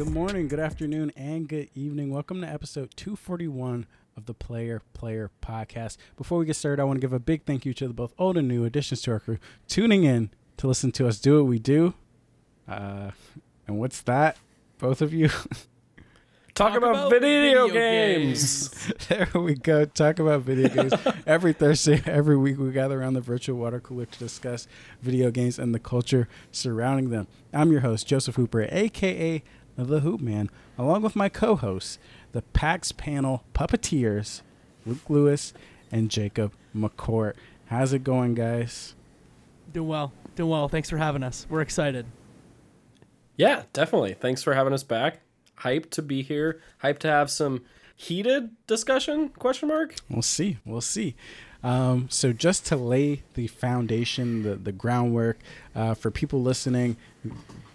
Good morning, good afternoon, and good evening. Welcome to episode 241 of the Player Player Podcast. Before we get started, I want to give a big thank you to the both old and new additions to our crew tuning in to listen to us do what we do. Uh, and what's that? Both of you? Talk, Talk about, about video, video games. there we go. Talk about video games. every Thursday, every week, we gather around the virtual water cooler to discuss video games and the culture surrounding them. I'm your host, Joseph Hooper, aka The Hoop Man, along with my co hosts, the PAX panel puppeteers, Luke Lewis and Jacob McCourt. How's it going, guys? Doing well. Doing well. Thanks for having us. We're excited. Yeah, definitely. Thanks for having us back. Hyped to be here. Hyped to have some heated discussion? Question mark. We'll see. We'll see. Um, so just to lay the foundation, the the groundwork uh, for people listening,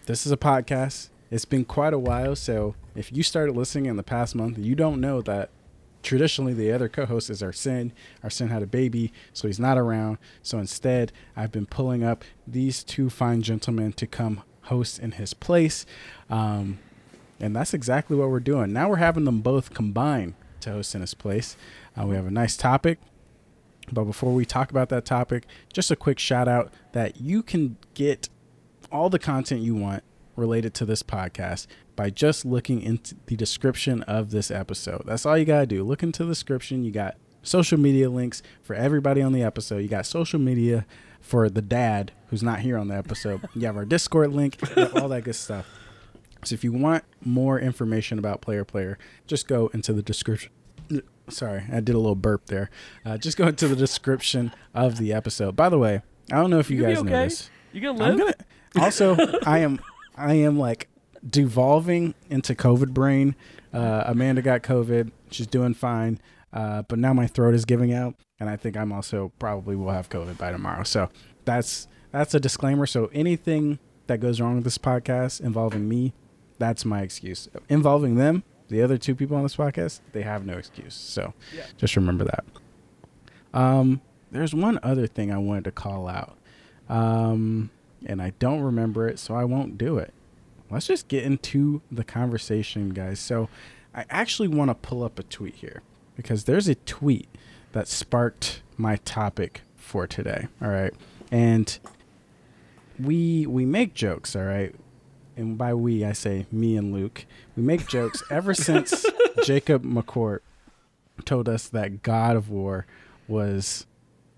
this is a podcast. It's been quite a while. So if you started listening in the past month, you don't know that traditionally the other co-host is Arsene. Arsene had a baby, so he's not around. So instead, I've been pulling up these two fine gentlemen to come host in his place. Um, and that's exactly what we're doing. Now we're having them both combine to host in his place. Uh, we have a nice topic. But before we talk about that topic, just a quick shout out that you can get all the content you want related to this podcast by just looking into the description of this episode. That's all you got to do. Look into the description. You got social media links for everybody on the episode. You got social media for the dad who's not here on the episode. You have our Discord link, all that good stuff. So if you want more information about Player Player, just go into the description. Sorry, I did a little burp there. Uh, just go into the description of the episode. By the way, I don't know if you, You guys be know okay? this. You gonna live? I'm gonna. Also, I am. I am like devolving into COVID brain. Uh, Amanda got COVID. She's doing fine. Uh, but now my throat is giving out, and I think I'm also probably will have COVID by tomorrow. So that's that's a disclaimer. So anything that goes wrong with this podcast involving me, that's my excuse. Involving them, the other two people on this podcast, they have no excuse. So Yeah. just remember that. Um, there's one other thing I wanted to call out, um, and I don't remember it, so I won't do it. Let's just get into the conversation, guys. So I actually want to pull up a tweet here because there's a tweet that sparked my topic for today. All right, and we we make jokes. All right, and by we I say me and Luke. We make jokes ever since Jacob McCourt told us that God of War was.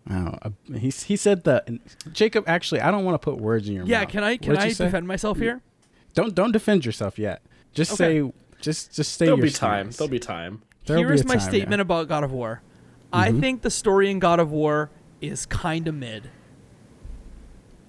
I don't know, a, he he said that Jacob. Actually, I don't want to put words in your yeah. mouth. Yeah, can I can I you say? defend myself here? Don't don't defend yourself yet. Just Okay. say just just stay. There'll your be time. There'll be time. There'll Here be is my time, statement yeah. about God of War. I Mhm. think the story in God of War is kind of mid.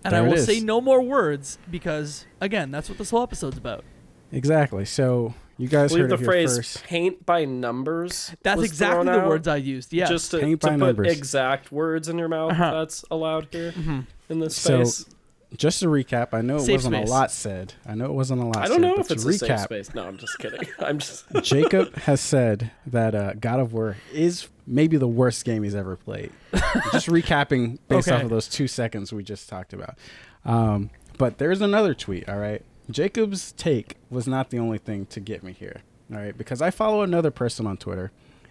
And There I will say no more words because again, that's what this whole episode's about. Exactly. So you guys Believe heard the phrase first. "paint by numbers." That's was exactly thrown the out. words I used. Yeah. Just to, Paint to by put numbers. exact words in your mouth. Uh-huh. That's allowed here Mhm. in this space. So. Just to recap, I know it Safe wasn't space. a lot said. I know it wasn't a lot. I don't know but if it's to a safe space. No, I'm just kidding. I'm just. Jacob has said that uh, God of War is maybe the worst game he's ever played. just recapping based Okay. off of those two seconds we just talked about. Um, but there's another tweet. All right, Jacob's take was not the only thing to get me here. All right, because I follow another person on Twitter.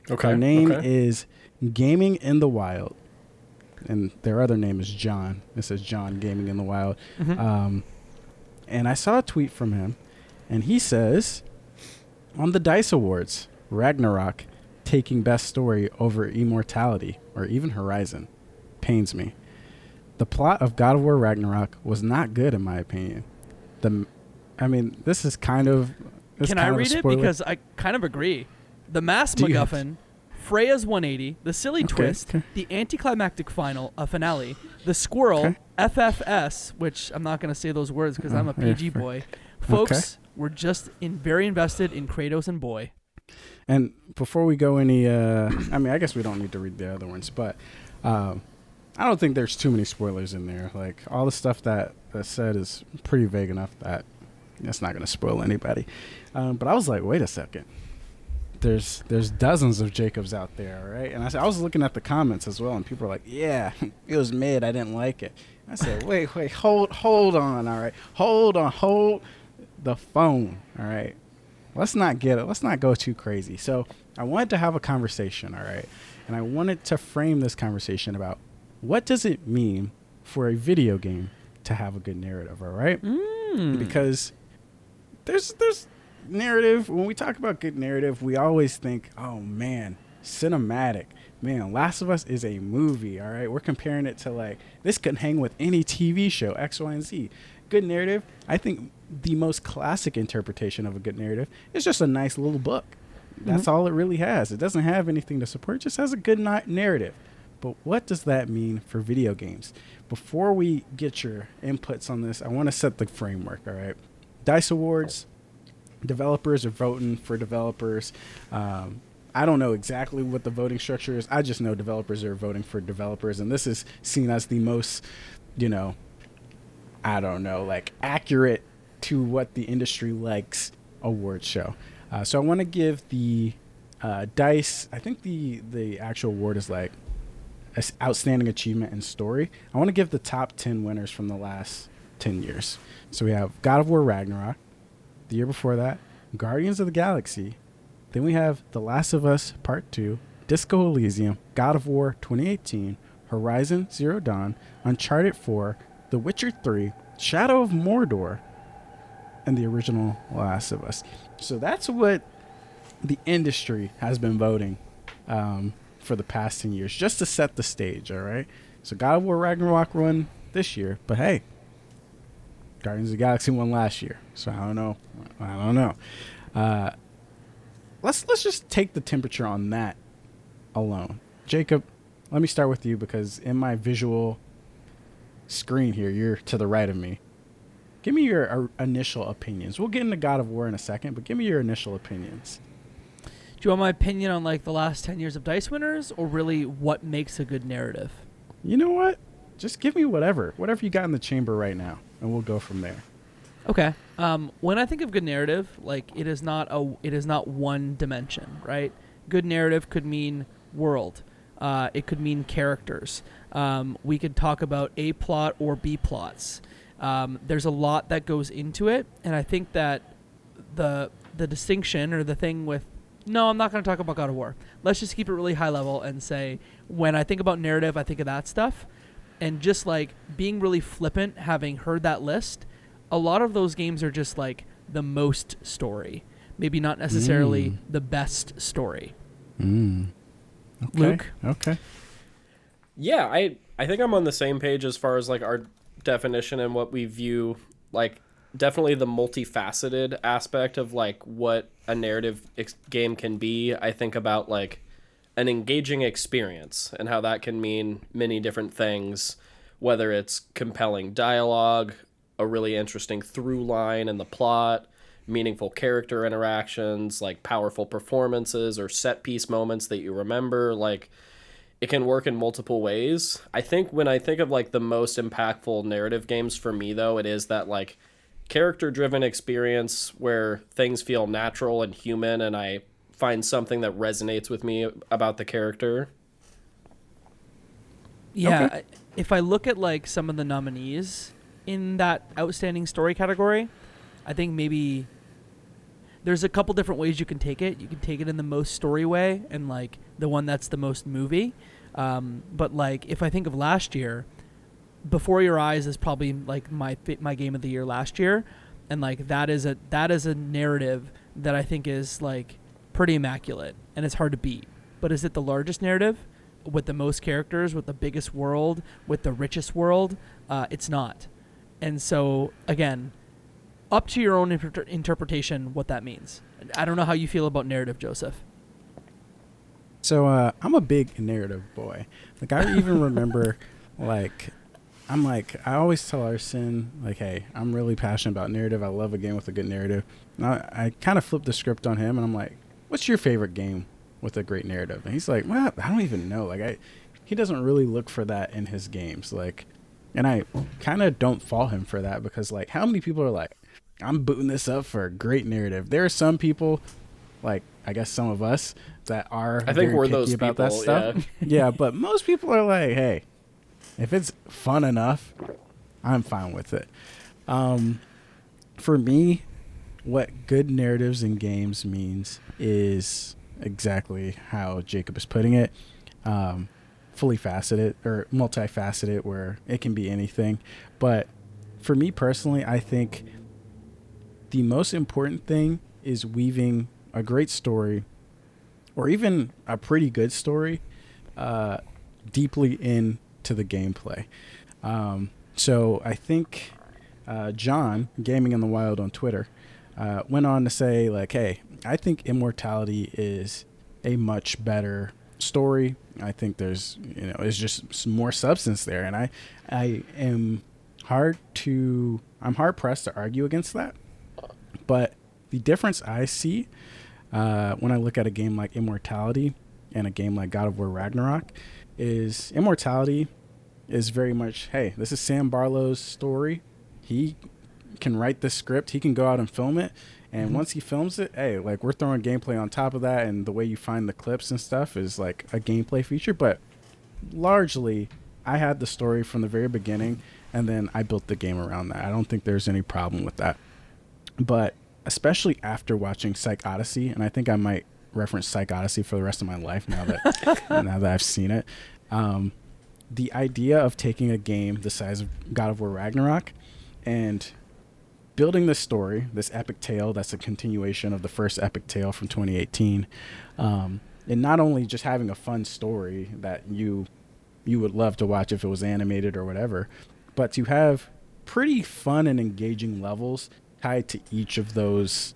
Okay. Her name okay. is Gaming in the Wild, and their other name is John. It says John Gaming in the Wild. Mhm. Um, and I saw a tweet from him, and he says, on the Dice Awards, Ragnarok taking Best Story over Immortality or even Horizon pains me. The plot of God of War Ragnarok was not good, in my opinion. The, I mean, this is kind of. This Can kind I read it? Because I kind of agree. The mass Do MacGuffin, Freya's 180, the silly Okay, twist, okay. the anticlimactic final, a finale, the squirrel, Okay. FFS, which I'm not going to say those words because I'm Oh, a PG fair. boy. Folks were just in very invested in Kratos and Boy. And before we go any, uh, I mean, I guess we don't need to read the other ones, but um, I don't think there's too many spoilers in there. Like all the stuff that that's said is pretty vague enough that it's not going to spoil anybody. Um, but I was like, wait a second. There's there's dozens of Jacobs out there, right? And I, said- I was looking at the comments as well, and people are like, "Yeah, it was mid. I didn't like it." I said, "Wait, wait, hold, hold on. All right, hold on, hold the phone. All right, let's not get it. Let's not go too crazy. So I wanted to have a conversation, all right, and I wanted to frame this conversation about what does it mean for a video game to have a good narrative, all right? Mm. Because there's there's narrative when we talk about good narrative, we always think, oh man, cinematic. Man, Last of Us is a movie, all right? We're comparing it to like this could hang with any TV show, X, Y, and Z. Good narrative, I think the most classic interpretation of a good narrative is just a nice little book. That's mm-hmm. all it really has. It doesn't have anything to support, it just has a good narrative. But what does that mean for video games? Before we get your inputs on this, I want to set the framework, all right? Dice Awards, developers are voting for developers. Um, I don't know exactly what the voting structure is. I just know developers are voting for developers, and this is seen as the most, you know, I don't know, like accurate to what the industry likes award show. Uh, so I want to give the uh, Dice. I think the the actual award is like outstanding achievement in story. I want to give the top ten winners from the last ten years. So we have God of War Ragnarok, the year before that, Guardians of the Galaxy. Then we have The Last of Us Part 2, Disco Elysium, God of War 2018, Horizon Zero Dawn, Uncharted 4, The Witcher 3, Shadow of Mordor, and the original Last of Us. So that's what the industry has been voting um, for the past 10 years, just to set the stage, all right? So God of War Ragnarok won this year, but hey, Guardians of the Galaxy won last year, so I don't know. I don't know. Uh, let's let's just take the temperature on that alone. Jacob, let me start with you because in my visual screen here, you're to the right of me. Give me your uh, initial opinions. We'll get into God of War in a second, but give me your initial opinions. Do you want my opinion on like the last ten years of Dice winners, or really what makes a good narrative? You know what? Just give me whatever, whatever you got in the chamber right now, and we'll go from there. Okay. Um, when I think of good narrative, like it is not a it is not one dimension, right? Good narrative could mean world. Uh, it could mean characters. Um, we could talk about a plot or b plots. Um, there's a lot that goes into it, and I think that the the distinction or the thing with no, I'm not going to talk about God of War. Let's just keep it really high level and say when I think about narrative, I think of that stuff, and just like being really flippant, having heard that list a lot of those games are just like the most story, maybe not necessarily Mm. the best story. Mm. Okay. Luke? Okay. Yeah, I I think I'm on the same page as far as like our definition and what we view like definitely the multifaceted aspect of like what a narrative ex- game can be. I think about like an engaging experience and how that can mean many different things, whether it's compelling dialogue, a really interesting through line in the plot, meaningful character interactions, like powerful performances or set piece moments that you remember, like it can work in multiple ways. I think when I think of like the most impactful narrative games for me though, it is that like character driven experience where things feel natural and human and I find something that resonates with me about the character. Yeah, Okay. If I look at like some of the nominees in that outstanding story category, I think maybe there's a couple different ways you can take it. You can take it in the most story way and like the one that's the most movie. Um, but like if I think of last year, Before Your Eyes is probably like my my game of the year last year, and like that is a that is a narrative that I think is like pretty immaculate and it's hard to beat. But is it the largest narrative with the most characters, with the biggest world, with the richest world? Uh, it's not. And so again, up to your own inter- interpretation what that means. I don't know how you feel about narrative, Joseph. So uh, I'm a big narrative boy. Like I even remember, like I'm like I always tell Arson like, hey, I'm really passionate about narrative. I love a game with a good narrative. And I, I kind of flipped the script on him, and I'm like, what's your favorite game with a great narrative? And he's like, well, I don't even know. Like I, he doesn't really look for that in his games. Like, and I kind of don't fault him for that because like, how many people are like, I'm booting this up for a great narrative. There are some people, like I guess some of us that are I think we're picky those about that people, stuff. yeah, but most people are like, hey, if it's fun enough, I'm fine with it. Um, for me, what good narratives in games means is exactly how Jacob is putting it. Um, fully faceted or multifaceted, where it can be anything. But for me personally, I think the most important thing is weaving a great story or even a pretty good story uh, deeply into the gameplay. Um, so I think uh, John, Gaming in the Wild on Twitter, uh, went on to say, like, hey, I think Immortality is a much better story. I think there's, you know, it's just more substance there. And I, I am hard to, I'm hard pressed to argue against that. But the difference I see uh, when I look at a game like Immortality and a game like God of War Ragnarok is Immortality is very much, hey, this is Sam Barlow's story. He can write the script, he can go out and film it. And mm-hmm. once he films it, hey, like we're throwing gameplay on top of that, and the way you find the clips and stuff is like a gameplay feature. But largely, I had the story from the very beginning, and then I built the game around that. I don't think there's any problem with that. But especially after watching Psych Odyssey, and I think I might reference Psych Odyssey for the rest of my life now that now that I've seen it. Um, the idea of taking a game the size of God of War Ragnarok and building this story, this epic tale that's a continuation of the first epic tale from 2018, um, and not only just having a fun story that you you would love to watch if it was animated or whatever, but to have pretty fun and engaging levels tied to each of those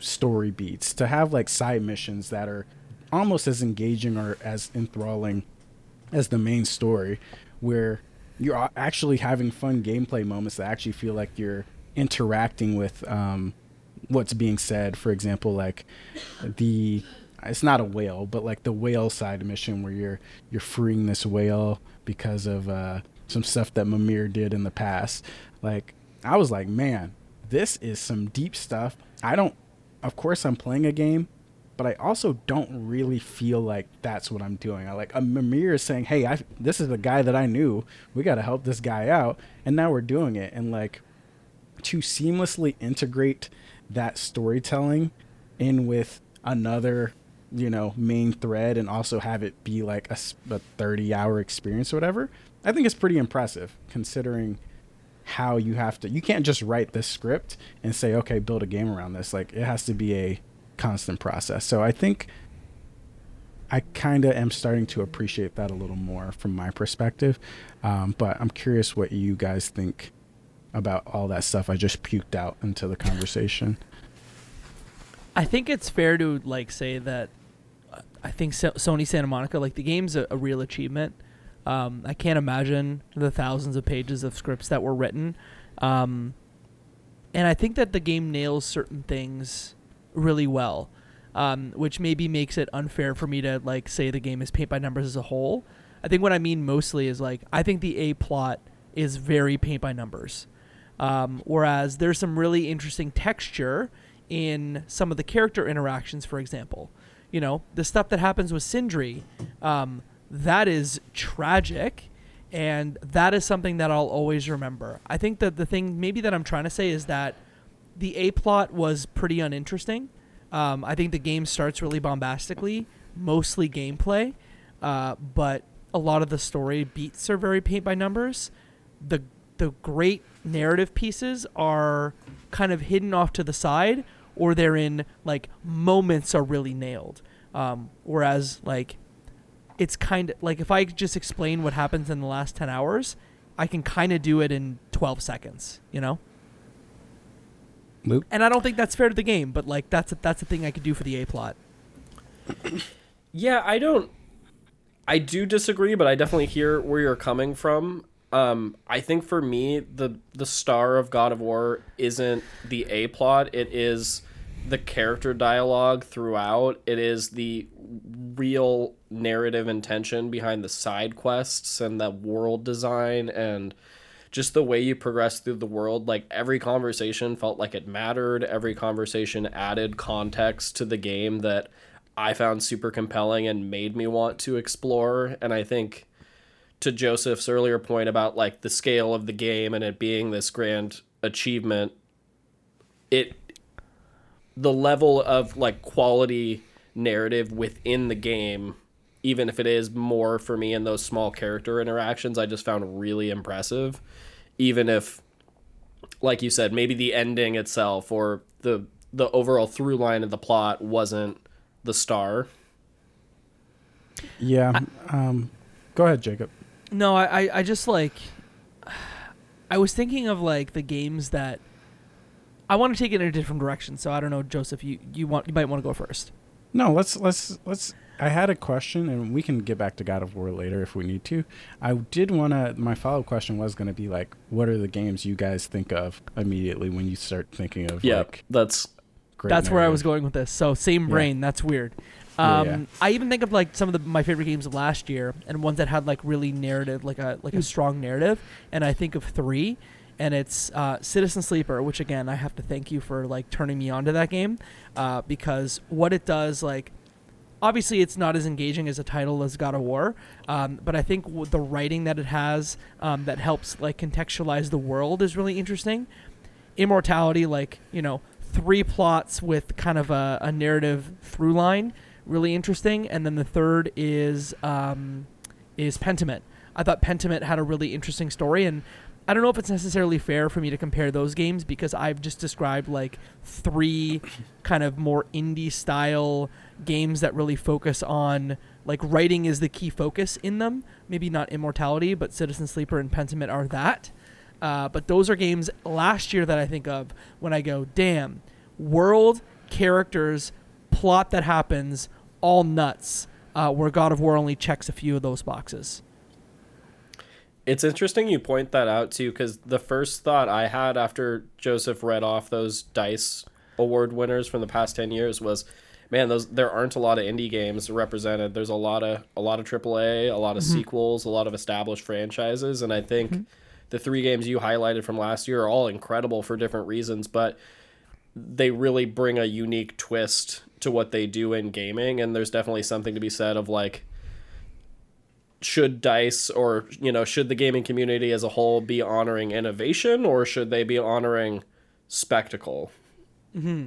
story beats. To have like side missions that are almost as engaging or as enthralling as the main story, where you're actually having fun gameplay moments that actually feel like you're interacting with um, what's being said. For example, like the it's not a whale, but like the whale side mission where you're you're freeing this whale because of uh, some stuff that Mimir did in the past. Like I was like, man, this is some deep stuff. I don't. Of course, I'm playing a game, but I also don't really feel like that's what I'm doing. I like a Mimir is saying, "Hey, I this is the guy that I knew. We got to help this guy out," and now we're doing it. And like to seamlessly integrate that storytelling in with another, you know, main thread, and also have it be like a, a 30 hour experience or whatever. I think it's pretty impressive considering how you have to. You can't just write this script and say, "Okay, build a game around this." Like it has to be a constant process. So I think I kind of am starting to appreciate that a little more from my perspective. Um, but I'm curious what you guys think about all that stuff I just puked out into the conversation. I think it's fair to like say that uh, I think so- Sony Santa Monica, like the game's a, a real achievement. Um, I can't imagine the thousands of pages of scripts that were written. Um, and I think that the game nails certain things really well, um, which maybe makes it unfair for me to like say the game is paint by numbers as a whole. I think what I mean mostly is like I think the A plot is very paint by numbers, um, whereas there's some really interesting texture in some of the character interactions. For example, you know the stuff that happens with Sindri, um, that is tragic and that is something that I'll always remember. I think that the thing maybe that I'm trying to say is that the A plot was pretty uninteresting. Um, I think the game starts really bombastically, mostly gameplay, uh, but a lot of the story beats are very paint by numbers. The the great narrative pieces are kind of hidden off to the side, or they're in like moments are really nailed. Um, whereas like it's kind of like if I just explain what happens in the last ten hours, I can kind of do it in twelve seconds. You know. Luke? And I don't think that's fair to the game, but like that's a, that's a thing I could do for the A plot. yeah, I don't. I do disagree, but I definitely hear where you're coming from. Um, I think for me, the the star of God of War isn't the A plot. It is the character dialogue throughout. It is the real narrative intention behind the side quests and the world design and just the way you progress through the world like every conversation felt like it mattered every conversation added context to the game that i found super compelling and made me want to explore and i think to joseph's earlier point about like the scale of the game and it being this grand achievement it the level of like quality narrative within the game even if it is more for me in those small character interactions i just found really impressive even if like you said maybe the ending itself or the the overall through line of the plot wasn't the star Yeah. um, go ahead, Jacob. No, I, I, I just like. I was thinking of like the games that. I want to take it in a different direction, so I don't know, Joseph. You you want you might want to go first. No, let's let's let's. I had a question, and we can get back to God of War later if we need to. I did want to. My follow up question was going to be like, what are the games you guys think of immediately when you start thinking of yeah like that's great That's where I was going with this. So same Yeah. brain. That's weird. Um, yeah. I even think of like some of the, my favorite games of last year and ones that had like really narrative, like a like a strong narrative. And I think of three, and it's uh, Citizen Sleeper, which again I have to thank you for like turning me onto that game, uh, because what it does like. Obviously, it's not as engaging as a title as God of War, um, but I think w- the writing that it has um, that helps like contextualize the world is really interesting immortality like you know three plots with kind of a, a narrative through line really interesting and then the third is um, is pentiment. I thought pentiment had a really interesting story and i don't know if it's necessarily fair for me to compare those games because i've just described like three kind of more indie style games that really focus on like writing is the key focus in them. Maybe not immortality but citizen sleeper and pentiment are that. Uh, but those are games last year that I think of when I go, damn, world, characters, plot that happens, all nuts. Uh, where God of War only checks a few of those boxes. It's interesting you point that out too, because the first thought I had after Joseph read off those Dice Award winners from the past ten years was, man, those there aren't a lot of indie games represented. There's a lot of a lot of AAA, a lot of sequels, a lot of established franchises, and I think the three games you highlighted from last year are all incredible for different reasons, but they really bring a unique twist to what they do in gaming, and there's definitely something to be said of like should dice or you know should the gaming community as a whole be honoring innovation or should they be honoring spectacle? Mm-hmm.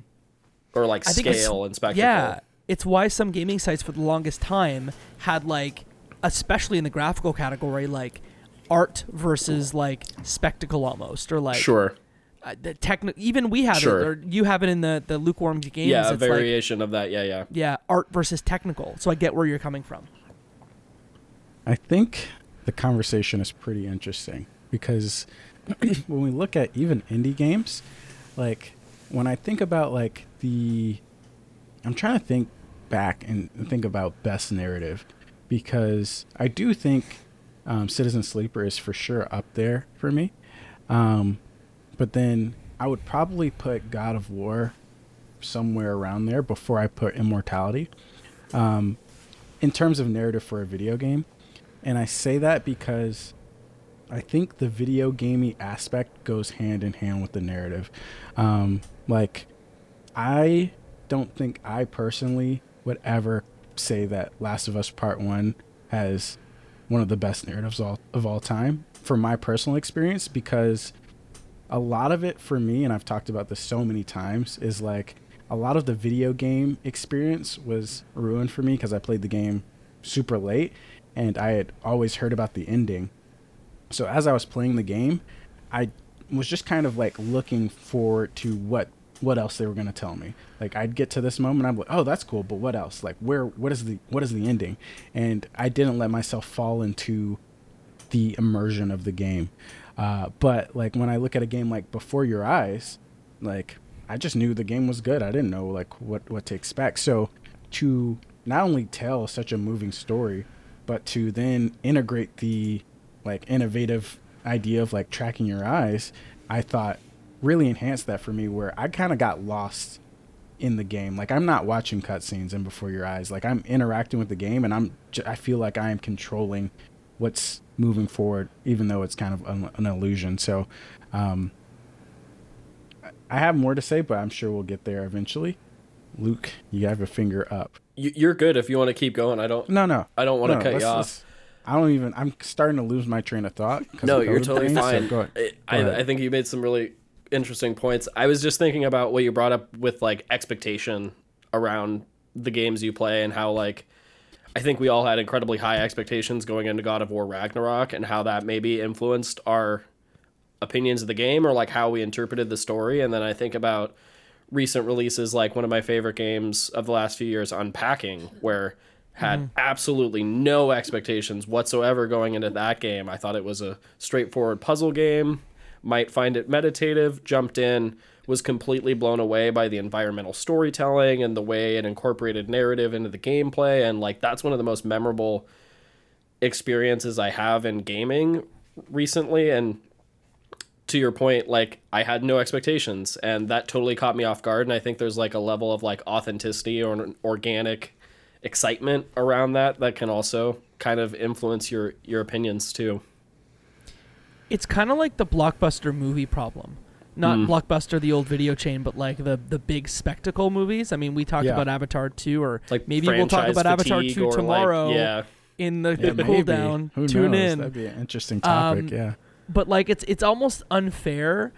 or like I scale and spectacle. Yeah, it's why some gaming sites for the longest time had like, especially in the graphical category, like art versus like spectacle almost, or like sure uh, the techni- Even we have Sure. it, or you have it in the the lukewarm games. yeah a it's like, variation of that yeah yeah yeah, art versus technical. So I get where you're coming from. I think the conversation is pretty interesting because when we look at even indie games, like when I think about like the, I'm trying to think back and think about best narrative because I do think um, Citizen Sleeper is for sure up there for me. Um, but then I would probably put God of War somewhere around there before I put Immortality. Um, in terms of narrative for a video game, and I say that because I think the video gamey aspect goes hand in hand with the narrative. Um, like, I don't think I personally would ever say that Last of Us Part 1 has one of the best narratives all, of all time from my personal experience because a lot of it for me, and I've talked about this so many times, is like a lot of the video game experience was ruined for me because I played the game super late and I had always heard about the ending. So as I was playing the game, I was just kind of like looking forward to what what else they were going to tell me. Like I'd get to this moment I'm like, "Oh, that's cool, but what else? Like where what is the what is the ending?" And I didn't let myself fall into the immersion of the game. Uh, but like when I look at a game like Before Your Eyes, like I just knew the game was good. I didn't know like what what to expect. So to not only tell such a moving story, but to then integrate the like innovative idea of like tracking your eyes, I thought really enhanced that for me where I kind of got lost in the game. Like I'm not watching cutscenes and before your eyes. Like I'm interacting with the game and I'm j- I feel like I am controlling what's moving forward even though it's kind of an, an illusion. So um I have more to say, but I'm sure we'll get there eventually. Luke, you have a finger up. You- you're good if you want to keep going i don't No, no. I don't wanna cut you let's- off. let's- I don't even. I'm starting to lose my train of thought. no of you're totally things, so fine go ahead. I, ahead. I, I think you made some really interesting points. I was just thinking about what you brought up with like expectation around the games you play and how like I think we all had incredibly high expectations going into God of War Ragnarok and how that maybe influenced our opinions of the game or like how we interpreted the story. And then I think about recent releases like one of my favorite games of the last few years, Unpacking, where had mm-hmm. absolutely no expectations whatsoever going into that game. I thought it was a straightforward puzzle game, might find it meditative, jumped in, was completely blown away by the environmental storytelling and the way it incorporated narrative into the gameplay and like that's one of the most memorable experiences I have in gaming recently and to your point, like I had no expectations, and that totally caught me off guard. And I think there's like a level of like authenticity or an organic excitement around that that can also kind of influence your your opinions too. It's kind of like the blockbuster movie problem. Not mm. blockbuster, the old video chain, but like the the big spectacle movies. I mean, we talked yeah. about Avatar two, or like maybe we'll talk about Avatar two tomorrow. Like, yeah. In the, yeah, the cool down, Who tune knows? in. That'd be an interesting topic. Um, yeah but like it's it's almost unfair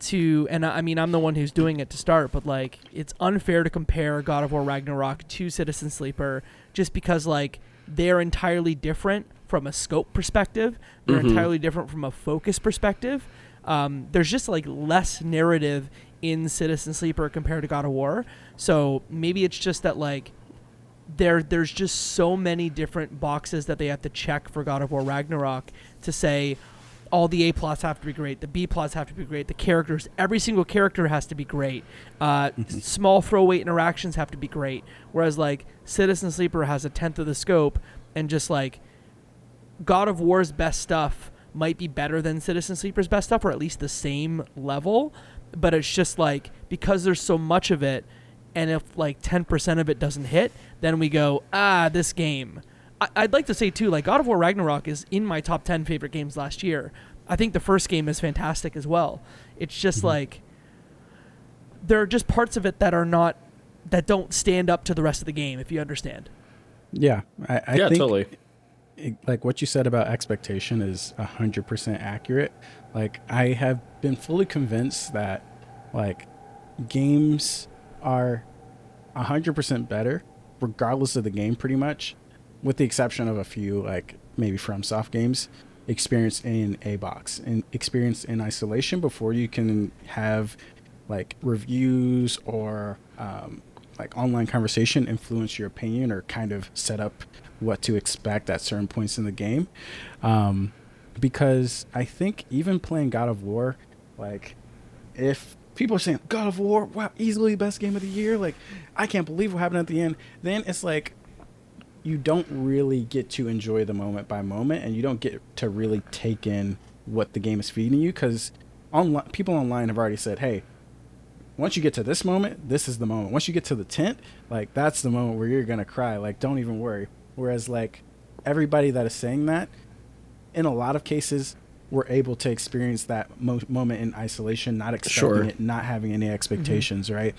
to and I mean I'm the one who's doing it to start, but like it's unfair to compare God of War Ragnarok to Citizen Sleeper just because like they're entirely different from a scope perspective. They're mm-hmm. entirely different from a focus perspective. Um, there's just like less narrative in Citizen Sleeper compared to God of War. So maybe it's just that like there there's just so many different boxes that they have to check for God of War Ragnarok to say, all the A plots have to be great. The B plots have to be great. The characters, every single character has to be great. Uh, mm-hmm. Small throwaway interactions have to be great. Whereas like Citizen Sleeper has a tenth of the scope, and just like God of War's best stuff might be better than Citizen Sleeper's best stuff, or at least the same level. But it's just like because there's so much of it, and if like ten percent of it doesn't hit, then we go ah this game I, would like to say too, like God of War Ragnarok is in my top ten favorite games last year. I think the first game is fantastic as well. It's just mm-hmm. like there are just parts of it that are not that don't stand up to the rest of the game. If you understand. Yeah, I, I yeah, think totally. Like what you said about expectation is hundred percent accurate. Like I have been fully convinced that like games are hundred percent better regardless of the game, pretty much with the exception of a few like maybe FromSoft games experience in a box and experience in isolation before you can have like reviews or um, like online conversation influence your opinion or kind of set up what to expect at certain points in the game um, because i think even playing god of war like if people are saying god of war wow easily best game of the year like i can't believe what happened at the end then it's like you don't really get to enjoy the moment by moment, and you don't get to really take in what the game is feeding you because online people online have already said, hey. Once you get to this moment, this is the moment. Once you get to the tent, like that's the moment where you're gonna cry. Like, don't even worry. Whereas, like, everybody that is saying that, in a lot of cases, we're able to experience that mo- moment in isolation, not expecting sure. it, not having any expectations, mm-hmm. right?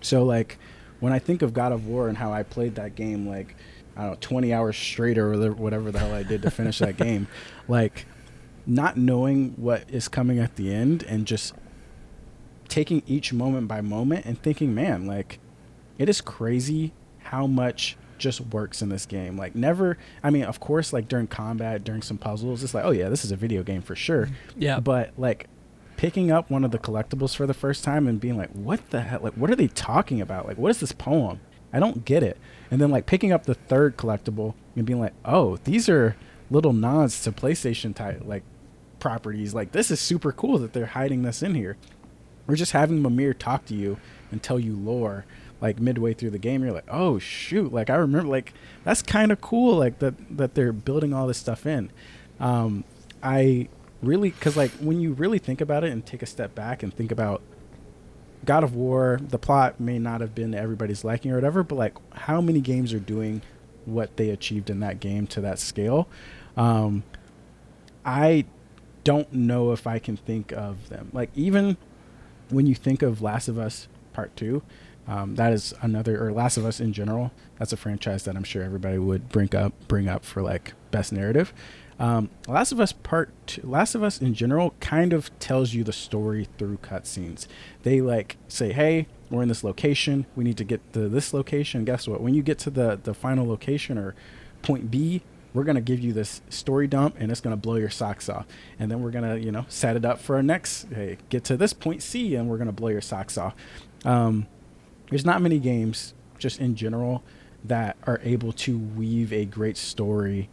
So, like, when I think of God of War and how I played that game, like, I don't know, 20 hours straight or whatever the hell I did to finish that game. Like, not knowing what is coming at the end and just taking each moment by moment and thinking, man, like, it is crazy how much just works in this game. Like, never, I mean, of course, like during combat, during some puzzles, it's like, oh, yeah, this is a video game for sure. Mm-hmm. Yeah. But, like, picking up one of the collectibles for the first time and being like, what the hell? Like, what are they talking about? Like, what is this poem? I don't get it and then like picking up the third collectible and being like, oh, these are little nods to PlayStation type like properties. Like this is super cool that they're hiding this in here. Or just having Mimir talk to you and tell you lore like midway through the game you're like oh shoot like i remember like that's kind of cool like that that they're building all this stuff in um i really because like when you really think about it and take a step back and think about God of War, the plot may not have been everybody's liking or whatever, but like how many games are doing what they achieved in that game to that scale? Um, I don't know if I can think of them. Like even when you think of Last of Us Part Two, um, that is another or Last of Us in general. That's a franchise that I'm sure everybody would bring up bring up for like best narrative. Um, Last of Us Part Two, Last of Us in general kind of tells you the story through cutscenes. They like say, "Hey, we're in this location. We need to get to this location." Guess what? When you get to the the final location or point B, we're gonna give you this story dump, and it's gonna blow your socks off. And then we're gonna, you know, set it up for our next. Hey, get to this point C, and we're gonna blow your socks off. Um, there's not many games, just in general, that are able to weave a great story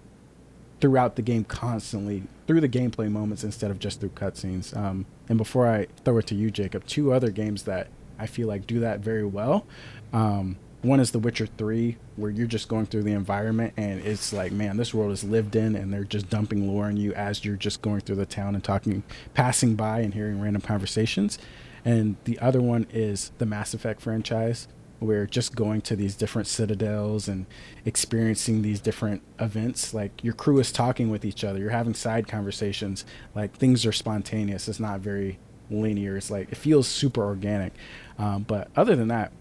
throughout the game constantly through the gameplay moments instead of just through cutscenes. Um, and before I throw it to you, Jacob, two other games that I feel like do that very well. Um, one is The Witcher 3, where you're just going through the environment and it's like, man, this world is lived in, and they're just dumping lore on you as you're just going through the town and talking, passing by and hearing random conversations. And the other one is the Mass Effect franchise, where just going to these different citadels and experiencing these different events like your crew is talking with each other you're having side conversations like things are spontaneous it's not very linear it's like it feels super organic. Um, but other than that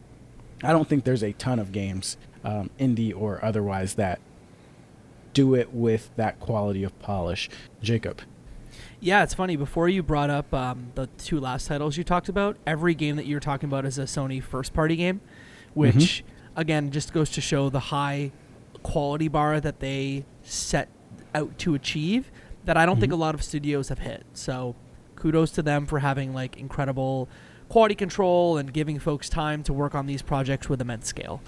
i don't think there's a ton of games um, indie or otherwise that do it with that quality of polish. Jacob Yeah, it's funny. Before you brought up um, the two last titles you talked about, every game that you were talking about is a Sony first party game, which again just goes to show the high quality bar that they set out to achieve that I don't think a lot of studios have hit. So kudos to them for having like incredible quality control and giving folks time to work on these projects with immense scale.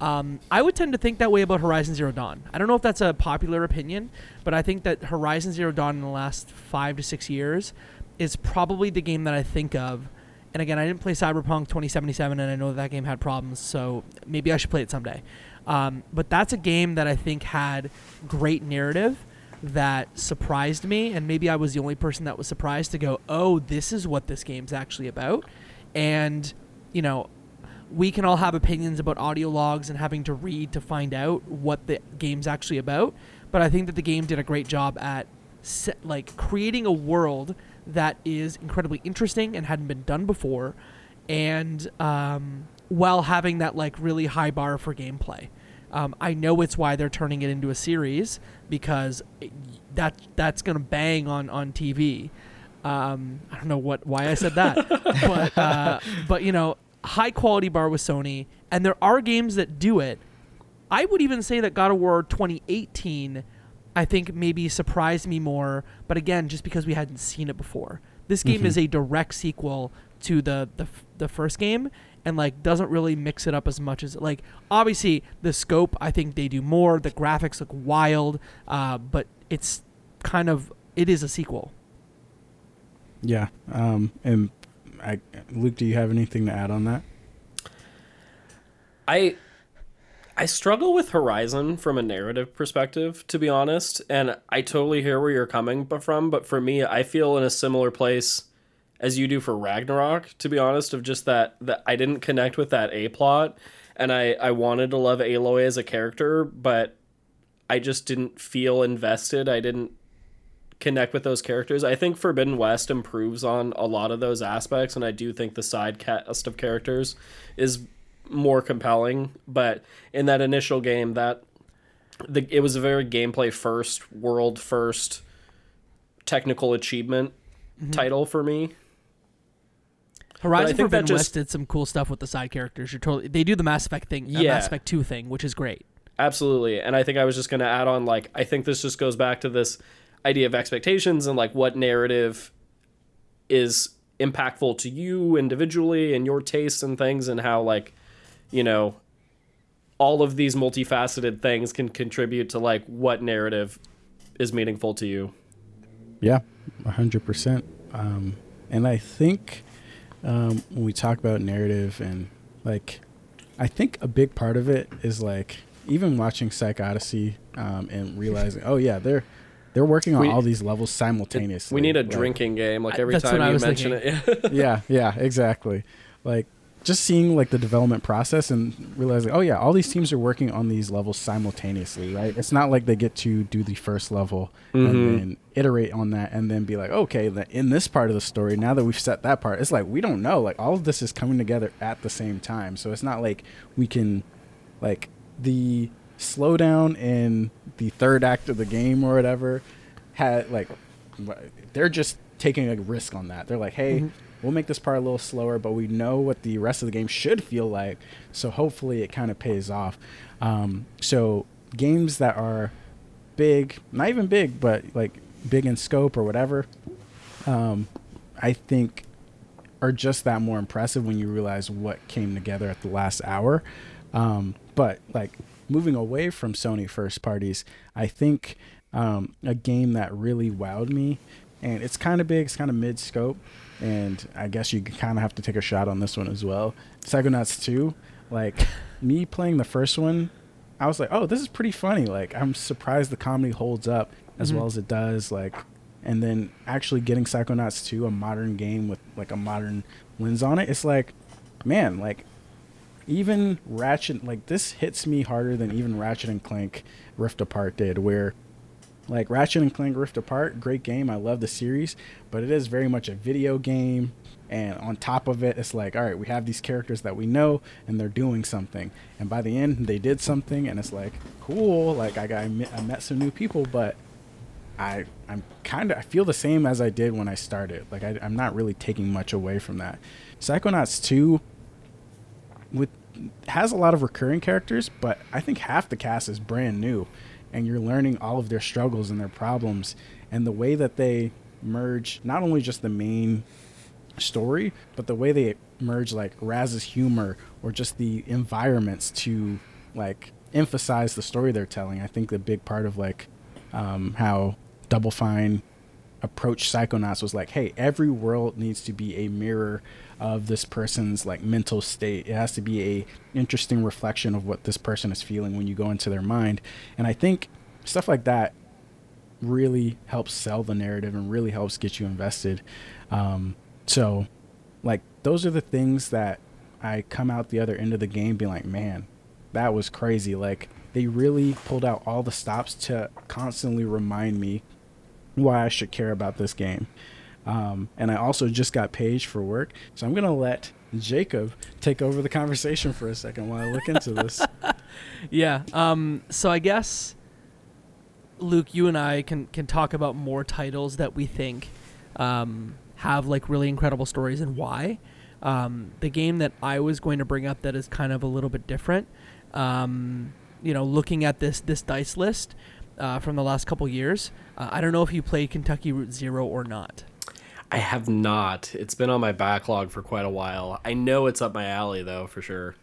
Um, I would tend to think that way about Horizon Zero Dawn. I don't know if that's a popular opinion, but I think that Horizon Zero Dawn in the last five to six years is probably the game that I think of. And again, I didn't play Cyberpunk 2077, and I know that, that game had problems, so maybe I should play it someday. Um, but that's a game that I think had great narrative that surprised me, and maybe I was the only person that was surprised to go, oh, this is what this game's actually about. And, you know, we can all have opinions about audio logs and having to read to find out what the game's actually about but i think that the game did a great job at se- like creating a world that is incredibly interesting and hadn't been done before and um, while having that like really high bar for gameplay. Um, i know it's why they're turning it into a series because it, that that's gonna bang on on tv um, I don't know what why I said that, but uh, but you know, high quality bar with Sony, and there are games that do it. I would even say that God of War 2018, I think maybe surprised me more, but again, just because we hadn't seen it before. This game Mhm. is a direct sequel to the, the f- the first game, and like doesn't really mix it up as much as like obviously the scope. I think they do more. The graphics look wild, uh, but it's kind of it is a sequel. yeah um, and I, luke do you have anything to add on that I I struggle with Horizon from a narrative perspective, to be honest, and I totally hear where you're coming from. But for me, I feel in a similar place as you do for Ragnarok, to be honest, of just that that I didn't connect with that A plot, and I I wanted to love Aloy as a character, but I just didn't feel invested. I didn't connect with those characters. I think Forbidden West improves on a lot of those aspects, and I do think the side cast of characters is more compelling. But in that initial game, that the it was a very gameplay first, world first, technical achievement title for me. Horizon Forbidden just- West did some cool stuff with the side characters. You're totally they do the Mass Effect thing, uh, Yeah. Mass Effect Two thing, which is great. Absolutely. And I think I was just going to add on like I think this just goes back to this idea of expectations and like what narrative is impactful to you individually and your tastes and things and how like you know all of these multifaceted things can contribute to like what narrative is meaningful to you. Yeah, a hundred percent. Um, and I think um, when we talk about narrative and like, I think a big part of it is like even watching Psych Odyssey um, and realizing, oh yeah, they're they're working on We- all these levels simultaneously. We need a Like, drinking game like I- every that's what time I you was mention it. yeah, yeah, exactly. Like just seeing like the development process and realizing, oh yeah, all these teams are working on these levels simultaneously, right? It's not like they get to do the first level Mhm. and then iterate on that and then be like, okay, in this part of the story, now that we've set that part, it's like we don't know. Like all of this is coming together at the same time, so it's not like we can, like the slowdown in the third act of the game or whatever. had like they're just taking a risk on that. They're like, hey, we'll make this part a little slower, but we know what the rest of the game should feel like. So hopefully it kind of pays off. Um, so games that are big, not even big, but like big in scope or whatever, um, I think are just that more impressive when you realize what came together at the last hour. Um, but like moving away from Sony first parties, I think um, a game that really wowed me, and it's kind of big, it's kind of mid scope, and I guess you kind of have to take a shot on this one as well. Psychonauts 2, like me playing the first one, I was like, oh, this is pretty funny. Like I'm surprised the comedy holds up as Mhm. well as it does. Like, and then actually getting Psychonauts 2, a modern game with like a modern lens on it, it's like, man, like even Ratchet, like this hits me harder than even Ratchet and Clank Rift Apart did, where like Ratchet and Clank Rift Apart, great game. I love the series, but it is very much a video game. And on top of it, it's like, all right, we have these characters that we know, and they're doing something. And by the end, they did something, and it's like, cool. Like I got, I met, I met some new people, but I, I'm kind of, I feel the same as I did when I started. Like I, I'm not really taking much away from that. Psychonauts 2 with has a lot of recurring characters, but I think half the cast is brand new, and you're learning all of their struggles and their problems, and the way that they merge not only just the main story, but the way they merge like Raz's humor or just the environments to like emphasize the story they're telling. I think the big part of like um, how Double Fine approach Psychonauts was like, hey, every world needs to be a mirror of this person's like mental state. It has to be a interesting reflection of what this person is feeling when you go into their mind. And I think stuff like that really helps sell the narrative and really helps get you invested. Um, so, like, those are the things that I come out the other end of the game being like, man, that was crazy. Like, they really pulled out all the stops to constantly remind me why I should care about this game. Um, and I also just got paged for work, so I'm gonna let Jacob take over the conversation for a second while I look into this. Yeah. Um. So I guess, Luke, you and I can can talk about more titles that we think um, have like really incredible stories and why. Um, the game that I was going to bring up that is kind of a little bit different. Um, you know, looking at this this dice list uh, from the last couple years, uh, I don't know if you played Kentucky Route Zero or not. I have not. It's been on my backlog for quite a while. I know it's up my alley though, for sure.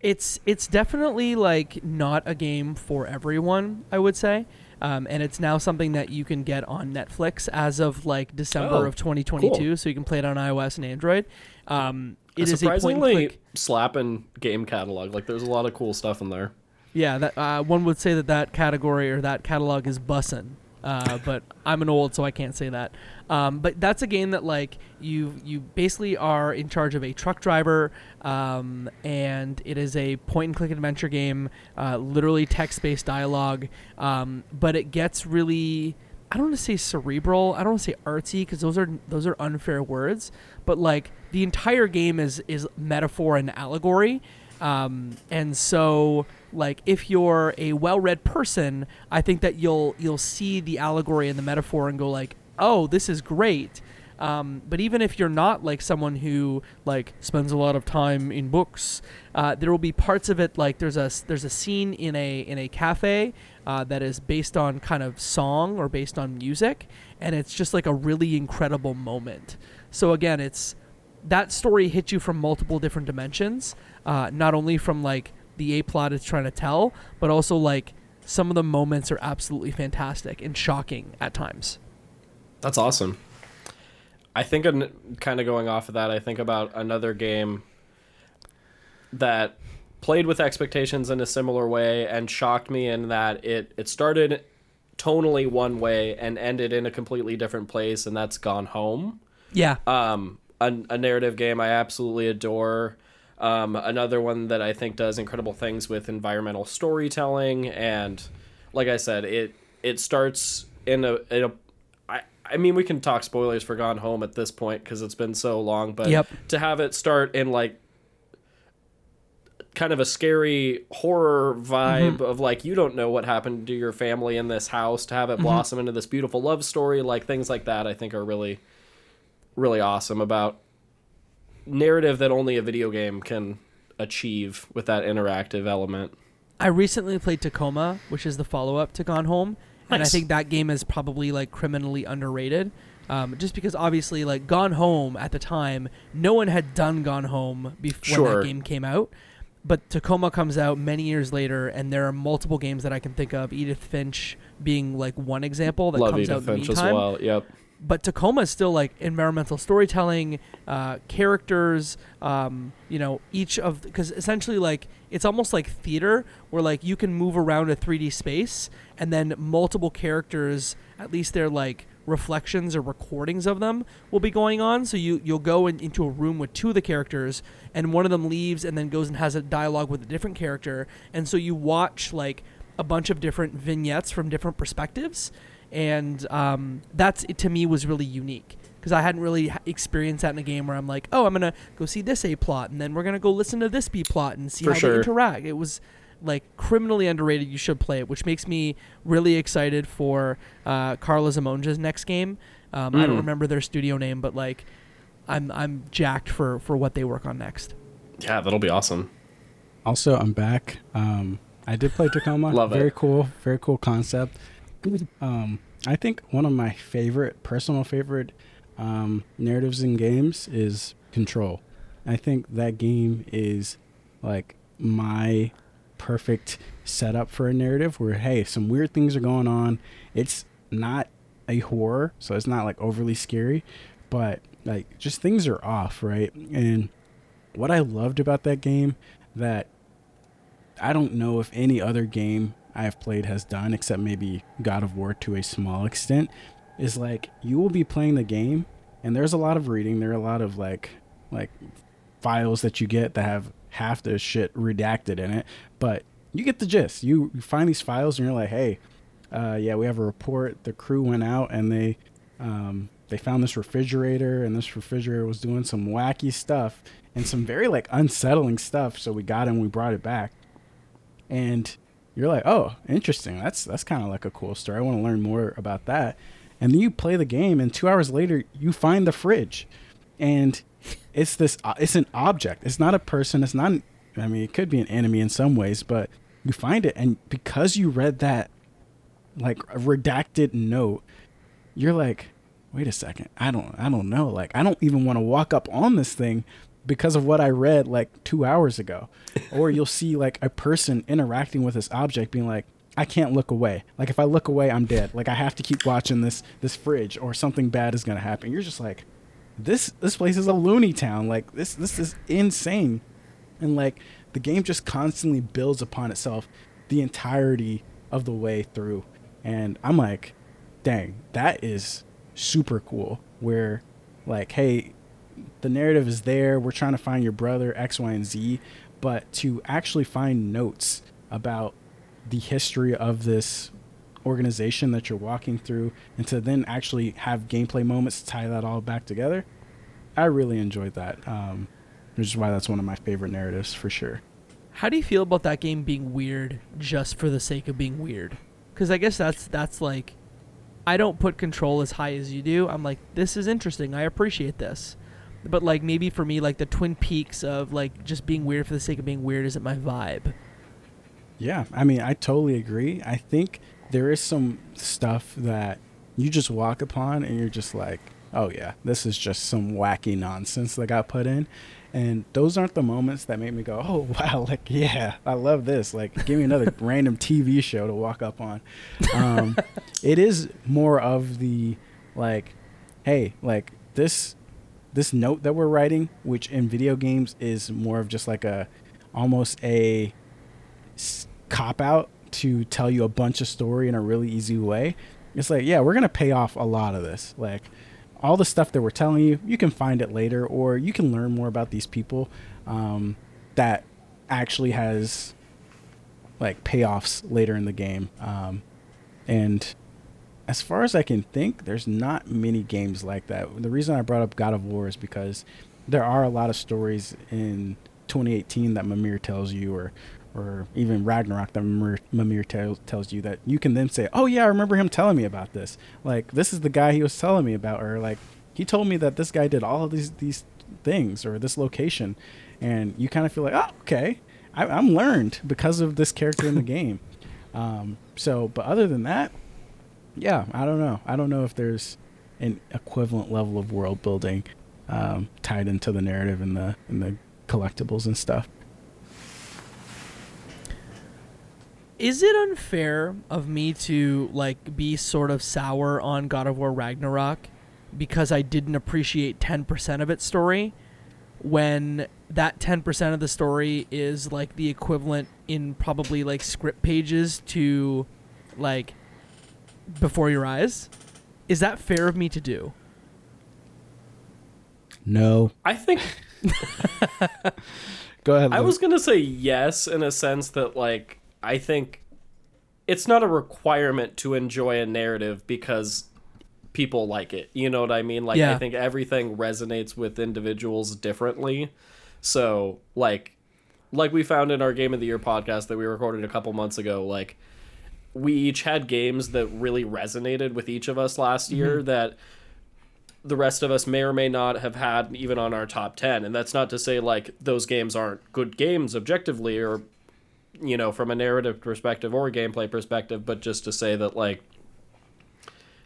it's it's definitely like not a game for everyone i would say um, and it's now something that you can get on netflix as of like december Oh, of 2022 cool. so you can play it on ios and android um, A it is a point and surprisingly slapping game catalog. Like there's a lot of cool stuff in there. Yeah that uh, one would say that that category or that catalog is bussin uh, but I'm an old, so I can't say that. Um, but that's a game that like you you basically are in charge of a truck driver, um, and it is a point and click adventure game, uh, literally text based dialogue. Um, but it gets really I don't want to say cerebral. I don't want to say artsy because those are those are unfair words. But like the entire game is is metaphor and allegory. Um, and so like if you're a well-read person, I think that you'll you'll see the allegory and the metaphor and go like, "Oh, this is great." Um, but even if you're not like someone who like spends a lot of time in books, uh, there will be parts of it like there's a there's a scene in a in a cafe uh, that is based on kind of song or based on music, and it's just like a really incredible moment. So again, it's that story hits you from multiple different dimensions, uh, not only from like the a plot is trying to tell, but also like some of the moments are absolutely fantastic and shocking at times. That's awesome. I think, kind of going off of that, I think about another game that played with expectations in a similar way and shocked me in that it it started tonally one way and ended in a completely different place, and that's Gone Home. Yeah, Um, a, a narrative game I absolutely adore. Um, another one that I think does incredible things with environmental storytelling and, like I said, it it starts in a in a. I I mean, we can talk spoilers for Gone Home at this point because it's been so long, but Yep. to have it start in like kind of a scary horror vibe Mm-hmm. of like you don't know what happened to your family in this house to have Mm-hmm. it blossom into this beautiful love story like things like that i think are really really awesome about narrative that only a video game can achieve with that interactive element I recently played Tacoma, which is the follow-up to Gone Home, and I think that game is probably like criminally underrated. Um, just because obviously, like Gone Home at the time, no one had done Gone Home before Sure. that game came out. But Tacoma comes out many years later, and there are multiple games that I can think of. Edith Finch being like one example that love comes out edith in the finch as meantime well yep but Tacoma is still like environmental storytelling, uh, characters. Um, you know, each of because essentially like it's almost like theater where like you can move around a 3D space and then multiple characters, at least they're like reflections or recordings of them will be going on. So you you'll go in, into a room with two of the characters and one of them leaves and then goes and has a dialogue with a different character, and so you watch like a bunch of different vignettes from different perspectives and um, that's it to me was really unique because I hadn't really experienced that in a game where I'm like, oh, I'm gonna go see this A plot, and then we're gonna go listen to this B plot and see For how sure. they interact. It was like criminally underrated. You should play it, which makes me really excited for uh, Karla Zimonja's next game. Um, I don't Mm. remember their studio name, but like, I'm I'm jacked for for what they work on next. yeah that'll be awesome Also, I'm back. Um, I did play Tacoma. Love it. very cool. Very cool concept. Um, I think one of my favorite, personal favorite um, narratives in games is Control. I think that game is like my perfect setup for a narrative where, hey, some weird things are going on. It's not a horror, so it's not like overly scary, but like just things are off, right? And what I loved about that game that I don't know if any other game I've played has done, except maybe God of War to a small extent, is like you will be playing the game, and there's a lot of reading. There are a lot of like like files that you get that have half the shit redacted in it, but you get the gist. You, you find these files, and you're like, hey, uh, yeah, we have a report. The crew went out and they um, they found this refrigerator, and this refrigerator was doing some wacky stuff and some very like unsettling stuff. So we got and we brought it back, and you're like, oh, interesting. That's that's kind of like a cool story. I want to learn more about that. And then you play the game, and two hours later, you find the fridge, and it's this. uh, It's an object. It's not a person. It's not. I mean, it could be an enemy in some ways, but you find it, and because you read that like redacted note, you're like, wait a second, I don't, I don't know. Like, I don't even want to walk up on this thing because of what I read like two hours ago. or you'll see like a person interacting with this object, being like, I can't look away. Like, if I look away, I'm dead. Like, I have to keep watching this this fridge, or something bad is gonna happen. You're just like, this this place is a loony town. Like, this this is insane. And like, the game just constantly builds upon itself the entirety of the way through and I'm like, dang, that is super cool. Where, like, hey, the narrative is there. We're trying to find your brother X, Y, and Z, but to actually find notes about the history of this organization that you're walking through, and to then actually have gameplay moments to tie that all back together, I really enjoyed that. Um, which is why that's one of my favorite narratives for sure. How do you feel about that game being weird just for the sake of being weird? Because I guess that's that's like, I don't put control as high as you do. I'm like, this is interesting. I appreciate this, but like maybe for me, like the Twin Peaks of like just being weird for the sake of being weird isn't my vibe. Yeah, I mean, I totally agree. I think there is some stuff that you just walk upon and you're just like, oh, yeah, this is just some wacky nonsense that got put in. And those aren't the moments that make me go, oh, wow, like, yeah, I love this. Like, give me another random TV show to walk up on. Um, it is more of the, like, hey, like, this this note that we're writing, which in video games is more of just like a almost a cop out to tell you a bunch of story in a really easy way. It's like, yeah, we're gonna pay off a lot of this. Like all the stuff that we're telling you, you can find it later, or you can learn more about these people um, that actually has like payoffs later in the game. Um, and as far as I can think, there's not many games like that. The reason I brought up God of War is because there are a lot of stories in 2018 that Mimir tells you, or or even Ragnarok that Mimir, Mimir tells tells you that you can then say, "Oh yeah, I remember him telling me about this. Like this is the guy he was telling me about, or like he told me that this guy did all of these these things or this location," and you kind of feel like, "Oh, okay, I, I'm learned because of this character in the game." Um, so, but other than that, yeah, I don't know. I don't know if there's an equivalent level of world building um, tied into the narrative and the and the collectibles and stuff. Is it unfair of me to like be sort of sour on God of War Ragnarok because I didn't appreciate 10% of its story when that 10% of the story is like the equivalent in probably like script pages to like before your eyes? Is that fair of me to do? No, I think go ahead. I was gonna say yes in a sense that like I think it's not a requirement to enjoy a narrative because people like it. You know what I mean? Like Yeah. I think everything resonates with individuals differently. So like like we found in our game of the year podcast that we recorded a couple months ago, like we each had games that really resonated with each of us last mm-hmm. year that the rest of us may or may not have had even on our top 10 and that's not to say like those games aren't good games objectively or you know from a narrative perspective or a gameplay perspective but just to say that like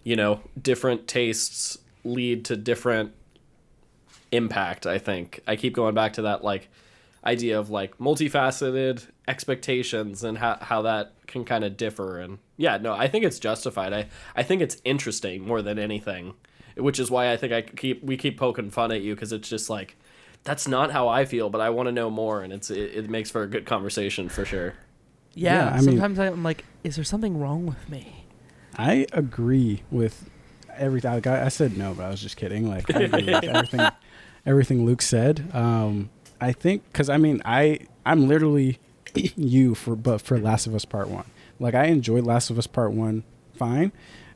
you know different tastes lead to different impact i think. I keep going back to that like idea of like multifaceted expectations and how, how that can kind of differ and yeah no i think it's justified i i think it's interesting more than anything which is why i think i keep we keep poking fun at you because it's just like that's not how i feel but i want to know more and it's it, it makes for a good conversation for sure Yeah, Yeah, I mean- sometimes I'm like, is there something wrong with me? I agree with everything. Like, I, I said no, but I was just kidding. Like I agree with everything, everything Luke said. Um, I think because I mean I I'm literally you for but for Last of Us Part One. Like I enjoyed Last of Us Part One fine,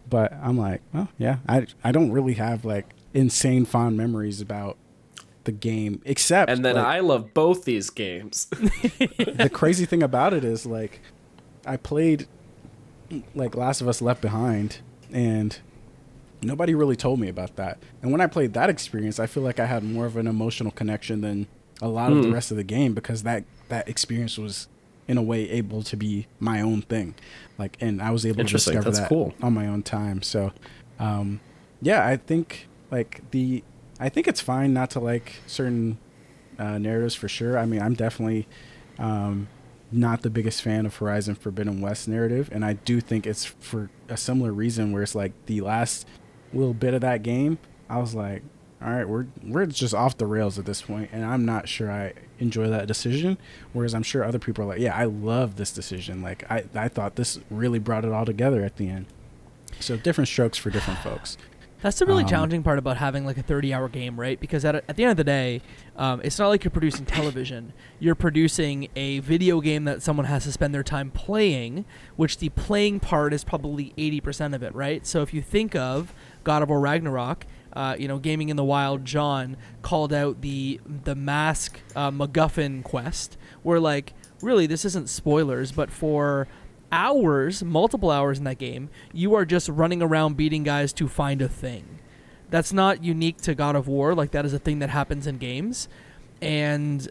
but I'm like, well, yeah, I I don't really have like insane fond memories about the game except and then like, i love both these games the crazy thing about it is like I played like Last of Us Left Behind and nobody really told me about that. And when I played that experience, I feel like I had more of an emotional connection than a lot of the Hmm. rest of the game because that that experience was in a way able to be my own thing. Like and I was able to discover That's that cool. on my own time. So um yeah, I think like the I think it's fine not to like certain uh, narratives for sure. I mean, I'm definitely um, not the biggest fan of Horizon Forbidden West narrative, and I do think it's for a similar reason where it's like the last little bit of that game, I was like, all right, we're we're just off the rails at this point, and I'm not sure I enjoy that decision. Whereas I'm sure other people are like, yeah, I love this decision. Like I I thought this really brought it all together at the end. So different strokes for different folks. That's the really Um, challenging part about having like a 30 hour game, right? Because at, at the end of the day, um, it's not like you're producing television. You're producing a video game that someone has to spend their time playing, which the playing part is probably 80% of it, right? So if you think of God of War Ragnarok, uh, you know, Gaming in the Wild, John called out the the mask uh, MacGuffin quest, where like really this isn't spoilers, but for hours, multiple hours in that game, you are just running around beating guys to find a thing. That's not unique to God of War. Like that is a thing that happens in games, and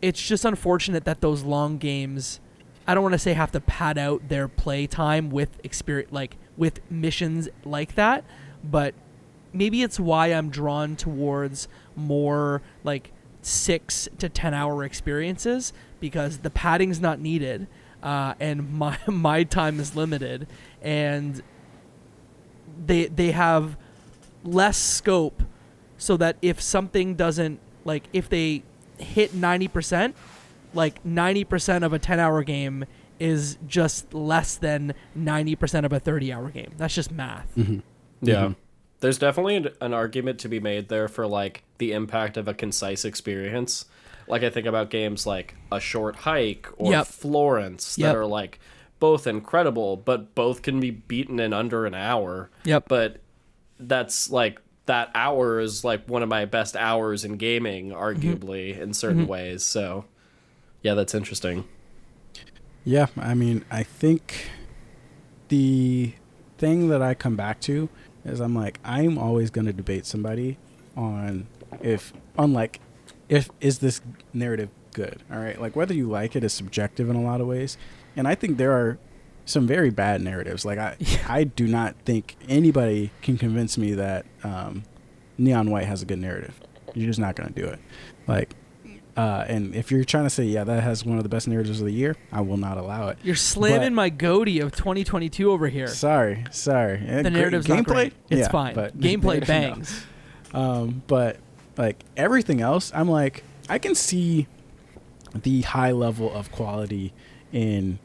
it's just unfortunate that those long games. I don't want to say have to pad out their play time with experience, like with missions like that, but maybe it's why I'm drawn towards more like six to ten hour experiences because the padding's not needed uh, and my my time is limited and they they have less scope so that if something doesn't like if they hit 90% like 90% of a 10 hour game is just less than 90% of a 30 hour game that's just math Mm-hmm. Yeah. There's definitely an, an argument to be made there for like the impact of a concise experience. Like I think about games like A Short Hike or Yep. Florence that Yep. are like both incredible, but both can be beaten in under an hour. Yep. But that's like that hour is like one of my best hours in gaming, arguably mm-hmm. in certain mm-hmm. ways. So, yeah, that's interesting. Yeah, I mean, I think the thing that I come back to is I'm like, I'm always going to debate somebody on if, unlike, if is this narrative good? All right, like whether you like it is subjective in a lot of ways, and I think there are some very bad narratives. Like I, I do not think anybody can convince me that um, Neon White has a good narrative. You're just not going to do it. Like uh, and if you're trying to say, yeah, that has one of the best narratives of the year, I will not allow it. You're slamming But- my GOTY of 2022 over here. Sorry, sorry. The great- narrative's not great. It's Yeah, fine. but- Gameplay No. bangs. Um, but like everything else, I'm like, I can see the high level of quality in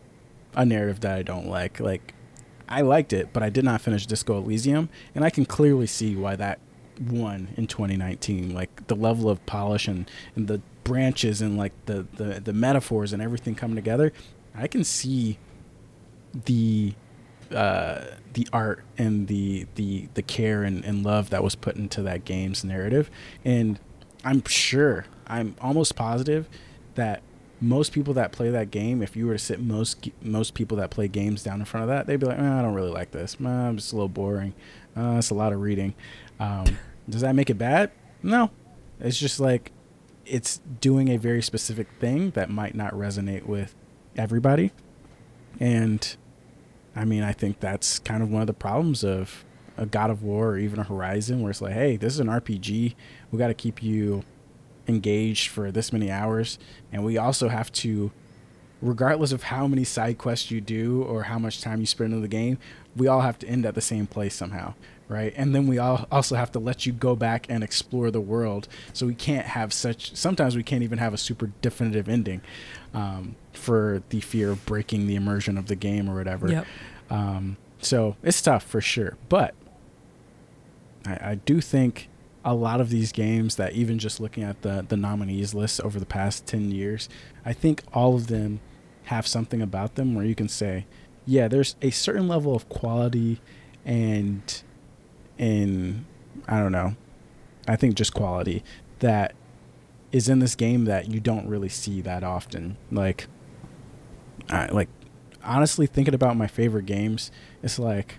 a narrative that I don't like. Like, I liked it, but I did not finish Disco Elysium, and I can clearly see why that won in 2019. Like the level of polish and, and the branches and like the, the the metaphors and everything coming together. I can see the uh, the art and the the the care and, and love that was put into that game's narrative. And i'm sure i'm almost positive that most people that play that game if you were to sit most most people that play games down in front of that they'd be like "Eh, i don't really like this. Uh, it's a little boring. Uh, it's a lot of reading. Um, does that make it bad? No. It's just like it's doing a very specific thing that might not resonate with everybody. And I mean, I think that's kind of one of the problems of a God of War or even a Horizon, where it's like, hey, this is an RPG. We got to keep you engaged for this many hours, and we also have to, regardless of how many side quests you do or how much time you spend in the game, we all have to end at the same place somehow, right? And then we all also have to let you go back and explore the world. So we can't have such. Sometimes we can't even have a super definitive ending. Um, for the fear of breaking the immersion of the game or whatever. Yep. Um, so it's tough for sure, but I, I do think a lot of these games that even just looking at the the nominees list over the past ten years, I think all of them have something about them where you can say, yeah, there's a certain level of quality and in I don't know, I think just quality that is in this game that you don't really see that often. Like, I like honestly thinking about my favorite games, it's like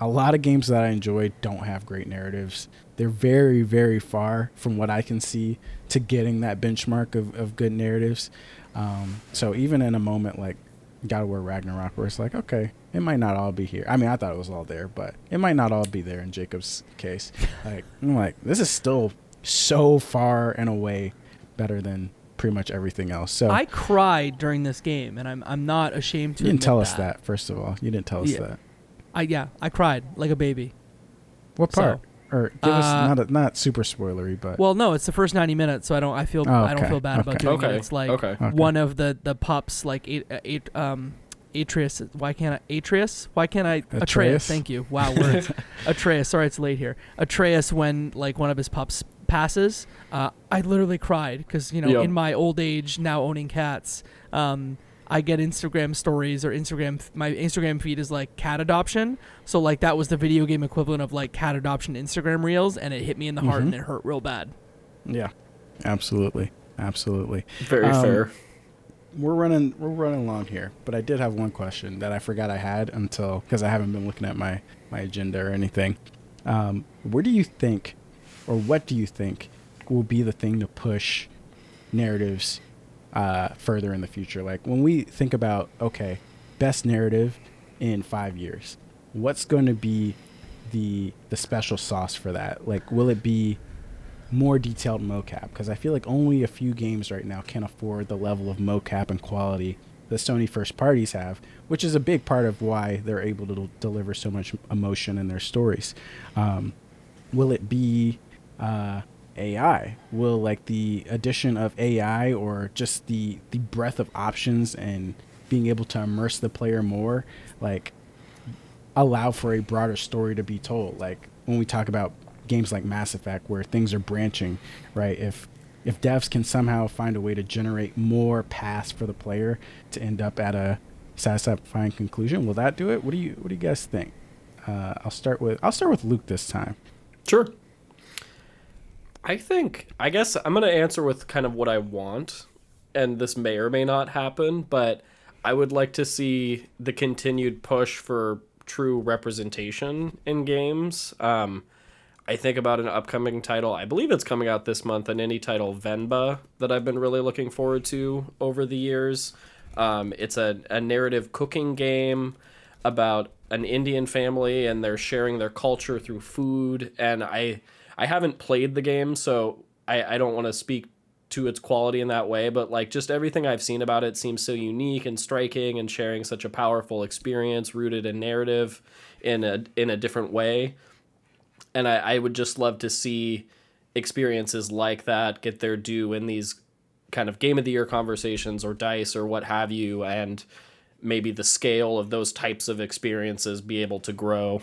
a lot of games that I enjoy don't have great narratives. They're very, very far from what I can see to getting that benchmark of, of good narratives. Um, so even in a moment like God of War Ragnarok, where it's like, okay, it might not all be here. I mean, I thought it was all there, but it might not all be there in Jacob's case. Like, I'm like, this is still so far and away better than pretty much everything else. So I cried during this game, and I'm I'm not ashamed to. you didn't admit tell us that, first of all. You didn't tell us Yeah. that. I yeah, I cried like a baby. What So, part? or give us uh, not a, not super spoilery, but Well, no, it's the first 90 minutes, so I don't I feel Oh, I don't feel bad about doing Okay, it. It's like okay. Okay. one of the the pups like eight, eight um Atreus. Why can't I Atreus? Why can't I Atreus? Atreus? Thank you. Wow, words. Atreus. Sorry, it's late here. Atreus, when like one of his pups passes, uh, I literally cried because you know Yep. in my old age now owning cats, um, I get Instagram stories or Instagram. My Instagram feed is like cat adoption, so like that was the video game equivalent of like cat adoption Instagram reels, and it hit me in the heart Mhm. and it hurt real bad. yeah, absolutely, absolutely. Very Um, fair. We're running we're running along here, but I did have one question that I forgot I had until because I haven't been looking at my my agenda or anything. Um, where do you think, or what do you think, will be the thing to push narratives uh, further in the future? Like when we think about okay, best narrative in five years, what's going to be the the special sauce for that? Like, will it be more detailed mocap because I feel like only a few games right now can afford the level of mocap and quality that Sony first parties have, which is a big part of why they're able to deliver so much emotion in their stories. Um, will it be uh, AI? Will like the addition of AI or just the the breadth of options and being able to immerse the player more, like allow for a broader story to be told. Like when we talk about games like Mass Effect where things are branching, right? If if devs can somehow find a way to generate more paths for the player to end up at a satisfying conclusion, will that do it? What do you what do you guys think? Uh, I'll start with I'll start with Luke this time. Sure. I think I guess I'm gonna answer with kind of what I want, and this may or may not happen, but I would like to see the continued push for true representation in games. Um, I think about an upcoming title. I believe it's coming out this month, an indie title, Venba, that I've been really looking forward to over the years. Um, it's a, a narrative cooking game about an Indian family and they're sharing their culture through food. And I I haven't played the game, so I, I don't want to speak to its quality in that way, but like just everything I've seen about it seems so unique and striking and sharing such a powerful experience rooted in narrative in a in a different way and I, I would just love to see experiences like that get their due in these kind of game of the year conversations or dice or what have you and maybe the scale of those types of experiences be able to grow.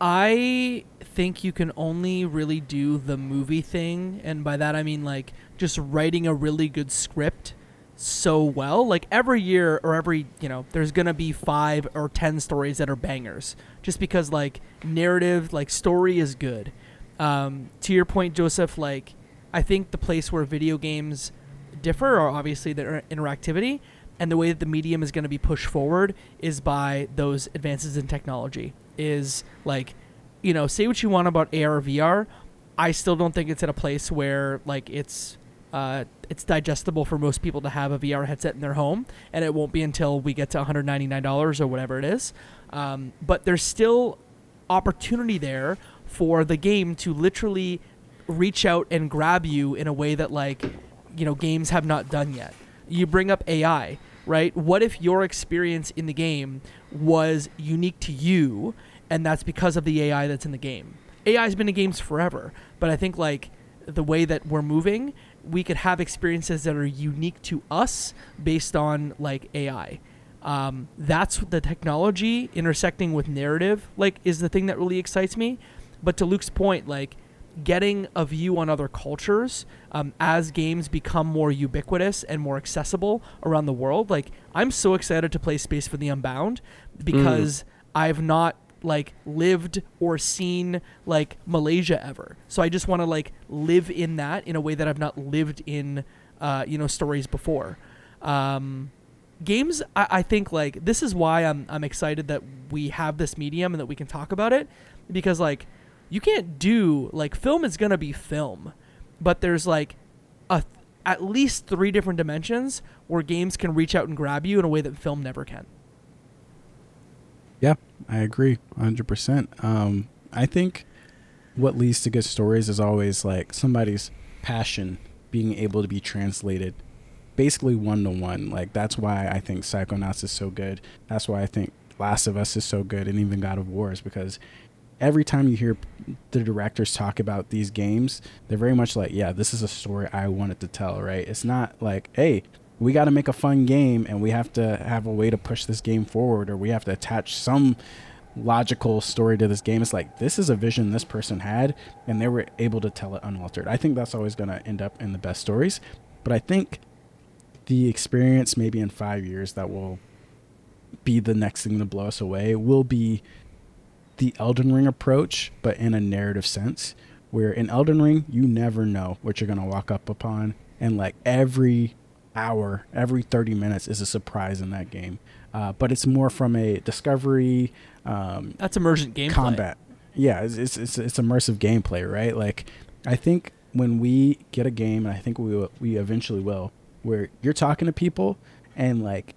I think you can only really do the movie thing, and by that I mean like just writing a really good script so well. Like every year or every, you know, there's going to be 5 or 10 stories that are bangers just because like narrative, like story is good. Um, to your point Joseph, like I think the place where video games differ are obviously their interactivity and the way that the medium is going to be pushed forward is by those advances in technology. Is like, you know, say what you want about AR VR, I still don't think it's at a place where like it's uh, it's digestible for most people to have a VR headset in their home, and it won't be until we get to $199 or whatever it is. Um, but there's still opportunity there for the game to literally reach out and grab you in a way that like you know games have not done yet. You bring up AI, right? What if your experience in the game was unique to you, and that's because of the AI that's in the game? AI has been in games forever, but I think like the way that we're moving we could have experiences that are unique to us based on like AI. Um, that's the technology intersecting with narrative, like, is the thing that really excites me. But to Luke's point, like, getting a view on other cultures um, as games become more ubiquitous and more accessible around the world. Like, I'm so excited to play Space for the Unbound because mm. I've not like lived or seen like Malaysia ever. So I just want to like live in that in a way that I've not lived in, uh, you know, stories before. Um, games, I, I think like this is why I'm I'm excited that we have this medium and that we can talk about it because like you can't do like film is gonna be film, but there's like a at least three different dimensions where games can reach out and grab you in a way that film never can. Yeah, I agree 100%. Um, I think what leads to good stories is always like somebody's passion being able to be translated basically one to one. Like that's why I think Psychonauts is so good. That's why I think Last of Us is so good and even God of War is because every time you hear the directors talk about these games, they're very much like, yeah, this is a story I wanted to tell, right? It's not like, hey, we got to make a fun game and we have to have a way to push this game forward or we have to attach some logical story to this game. It's like this is a vision this person had and they were able to tell it unaltered. I think that's always going to end up in the best stories. But I think the experience maybe in 5 years that will be the next thing to blow us away will be the Elden Ring approach but in a narrative sense where in Elden Ring you never know what you're going to walk up upon and like every hour, every 30 minutes is a surprise in that game. Uh, but it's more from a discovery. Um, That's emergent gameplay. Combat. Yeah, it's, it's, it's, it's immersive gameplay, right? Like, I think when we get a game, and I think we we eventually will, where you're talking to people and like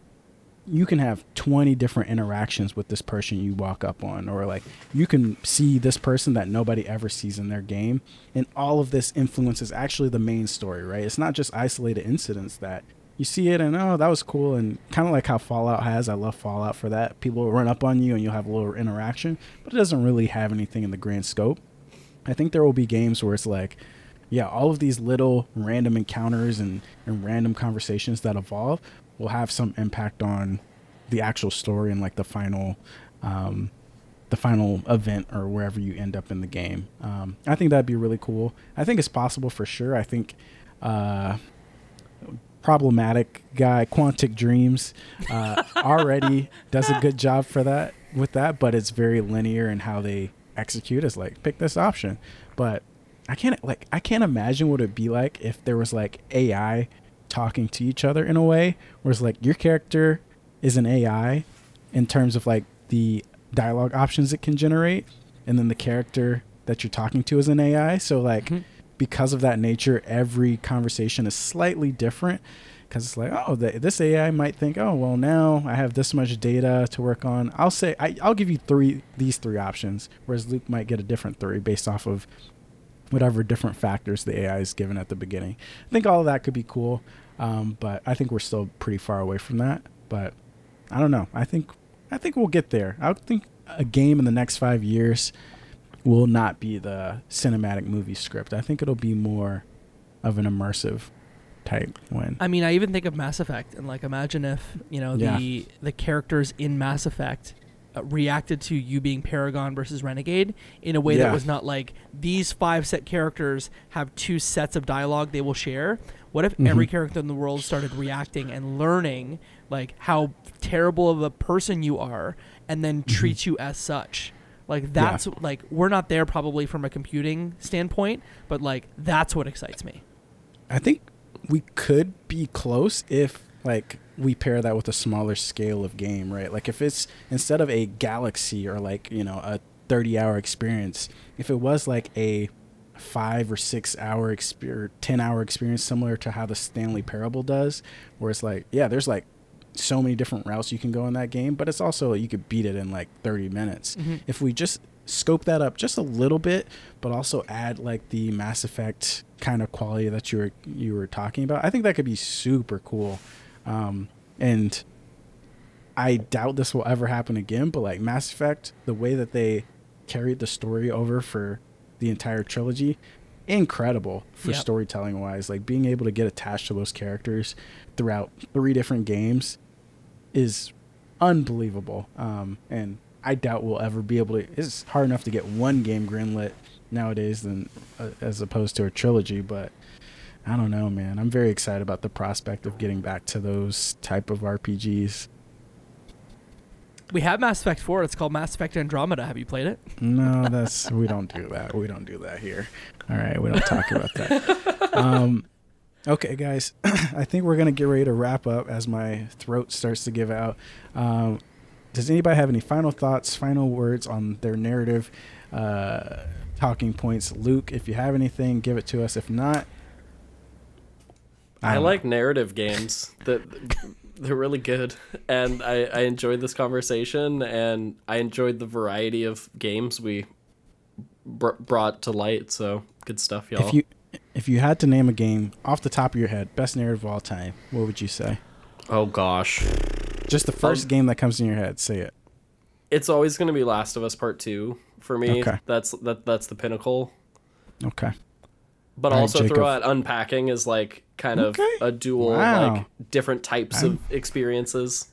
you can have 20 different interactions with this person you walk up on or like you can see this person that nobody ever sees in their game and all of this influences actually the main story right? It's not just isolated incidents that you see it and oh that was cool and kind of like how fallout has. I love fallout for that. People will run up on you and you'll have a little interaction but it doesn't really have anything in the grand scope. I think there will be games where it's like yeah all of these little random encounters and, and random conversations that evolve will have some impact on the actual story and like the final um, the final event or wherever you end up in the game. Um, I think that'd be really cool. I think it's possible for sure. I think uh, problematic guy Quantic Dreams uh, already does a good job for that with that, but it's very linear in how they execute is like pick this option. But I can't like I can't imagine what it'd be like if there was like AI talking to each other in a way where it's like your character is an AI in terms of like the dialogue options it can generate, and then the character that you're talking to is an AI. So like Mhm. because of that nature, every conversation is slightly different. Because it's like, oh, the, this AI might think, oh, well, now I have this much data to work on. I'll say, I, I'll give you three these three options, whereas Luke might get a different three based off of whatever different factors the AI is given at the beginning. I think all of that could be cool, um, but I think we're still pretty far away from that. But I don't know. I think I think we'll get there. I think a game in the next five years will not be the cinematic movie script. I think it'll be more of an immersive type one. I mean, I even think of Mass Effect, and like, imagine if you know Yeah. the the characters in Mass Effect uh, reacted to you being Paragon versus Renegade in a way Yeah. that was not like these five set characters have two sets of dialogue they will share. What if every Mhm. character in the world started reacting and learning like how terrible of a person you are, and then Mm-hmm. treats you as such? Like that's like we're not there probably from a computing standpoint, but like that's what excites me. I think we could be close if like we pair that with a smaller scale of game, right? Like if it's instead of a galaxy or like, you know, a 30 hour experience, if it was like a 5 or 6 hour experience, 10 hour experience similar to how the Stanley Parable does, where it's like, yeah, there's like so many different routes you can go in that game, but it's also you could beat it in like 30 minutes. Mhm. If we just scope that up just a little bit, but also add like the Mass Effect kind of quality that you were you were talking about, I think that could be super cool. Um, and I doubt this will ever happen again, but like Mass Effect, the way that they carried the story over for the entire trilogy, incredible for Yep. storytelling wise. Like being able to get attached to those characters throughout three different games is unbelievable. Um, and I doubt we'll ever be able to. It's hard enough to get one game greenlit nowadays than uh, as opposed to a trilogy, but I don't know, man. I'm very excited about the prospect of getting back to those type of RPGs. We have Mass Effect 4. It's called Mass Effect Andromeda. Have you played it? No, that's we don't do that. We don't do that here. All right, we don't talk about that. Um, okay, guys, I think we're gonna get ready to wrap up as my throat starts to give out. Um, does anybody have any final thoughts, final words on their narrative, uh, talking points? Luke, if you have anything, give it to us. If not, I don't like know. narrative games. That they're really good, and I, I enjoyed this conversation, and I enjoyed the variety of games we br- brought to light. So good stuff, y'all. If you if you had to name a game off the top of your head, best narrative of all time, what would you say? oh gosh, Just the first Um, game that comes in your head. Say it. it's always going to be Last of Us Part Two for me. Okay. That's that that's the pinnacle. Okay. But All right, also Jacob. throughout unpacking is like kind of Okay. a dual Wow. like different types I'm- of experiences.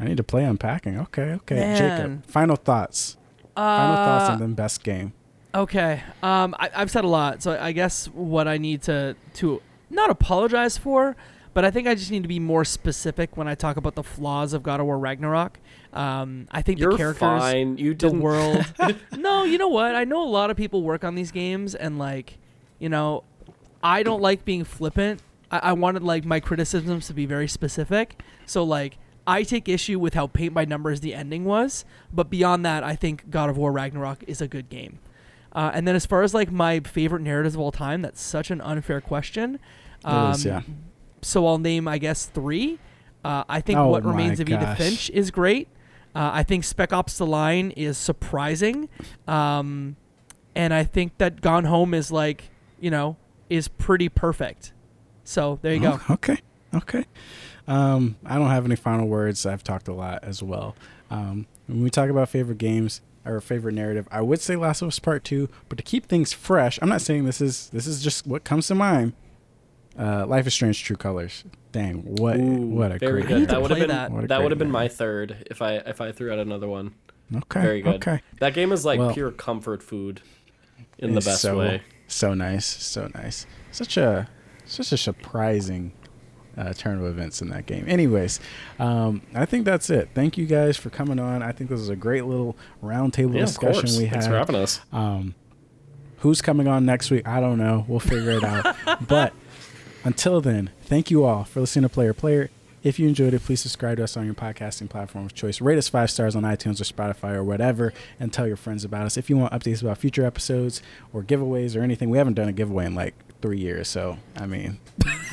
I need to play unpacking. Okay, okay. Man. Jacob, final thoughts. Final thoughts Uh, and then best game. Okay. Um, I, I've said a lot, so I guess what I need to to not apologize for, but I think I just need to be more specific when I talk about the flaws of God of War Ragnarok. Um, I think You're the characters, fine. You the didn't. world. no, you know what? I know a lot of people work on these games, and like, you know, I don't like being flippant. I, I wanted like my criticisms to be very specific. So like, I take issue with how paint by numbers the ending was, but beyond that, I think God of War Ragnarok is a good game. Uh, and then as far as like my favorite narratives of all time, that's such an unfair question. Um, is, yeah. So I'll name, I guess, three. Uh, I think Oh What Remains of Edith. Finch is great. Uh, I think Spec Ops: The Line is surprising, um, and I think that Gone Home is like, you know, is pretty perfect. So there you go. Oh, okay. Okay. Um, I don't have any final words. I've talked a lot as well. Um, when we talk about favorite games or favorite narrative, I would say Last of Us Part Two, but to keep things fresh, I'm not saying this is this is just what comes to mind. Uh, Life is Strange: True Colors. Dang, what Ooh, what a very great I good. That would have been that. What that would have been my third if I if I threw out another one. Okay. Very good. Okay. That game is like Well- pure comfort food, in the best so, way. So nice, so nice. Such a such a surprising uh, turn of events in that game. Anyways, um, I think that's it. Thank you guys for coming on. I think this was a great little roundtable Yeah, discussion we Thanks had. for having us. Um, who's coming on next week? I don't know. We'll figure it out. but until then, thank you all for listening to Player Player. If you enjoyed it, please subscribe to us on your podcasting platform of choice. Rate us five stars on iTunes or Spotify or whatever, and tell your friends about us. If you want updates about future episodes or giveaways or anything, we haven't done a giveaway in like three years, so I mean,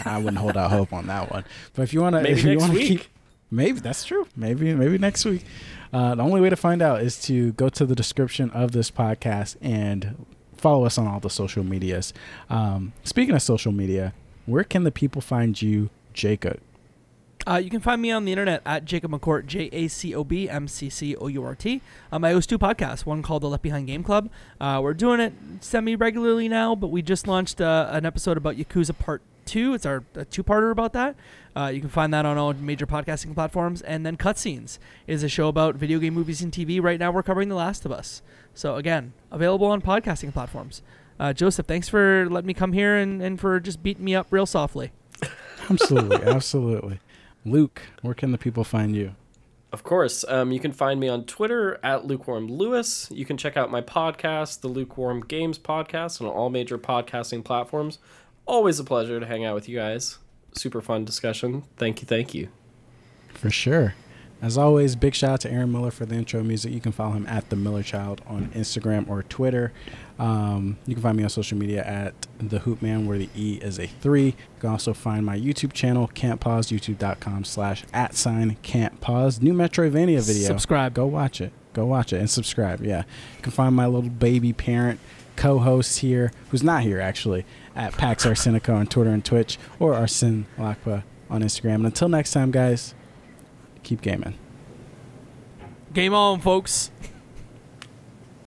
I wouldn't hold out hope on that one. But if you want to, Maybe if you next want to week. keep Maybe that's true. Maybe maybe next week. Uh, the only way to find out is to go to the description of this podcast and follow us on all the social medias. Um, speaking of social media, where can the people find you, Jacob? Uh, you can find me on the internet at Jacob McCourt, J A C O B M C C O U R T. Um, I host two podcasts, one called the Left Behind Game Club. Uh, we're doing it semi regularly now, but we just launched uh, an episode about Yakuza Part 2. It's our two parter about that. Uh, you can find that on all major podcasting platforms. And then Cutscenes is a show about video game movies and TV. Right now, we're covering The Last of Us. So, again, available on podcasting platforms. Uh, Joseph, thanks for letting me come here and, and for just beating me up real softly. Absolutely, absolutely. Luke, where can the people find you? Of course. Um, you can find me on Twitter at Lukewarm Lewis. You can check out my podcast, the Lukewarm Games Podcast, on all major podcasting platforms. Always a pleasure to hang out with you guys. Super fun discussion. Thank you, thank you. For sure. As always, big shout out to Aaron Miller for the intro music. You can follow him at the Miller Child on Instagram or Twitter. Um, you can find me on social media at the Hoop Man, where the E is a three. You can also find my YouTube channel, Can't Pause, youtube.com slash at sign can't pause. New Metroidvania video. Subscribe. Go watch it. Go watch it and subscribe. Yeah. You can find my little baby parent co-host here, who's not here actually, at Pax Arsenico on Twitter and Twitch, or Arsen Lakpa on Instagram. And until next time, guys, keep gaming. Game on, folks.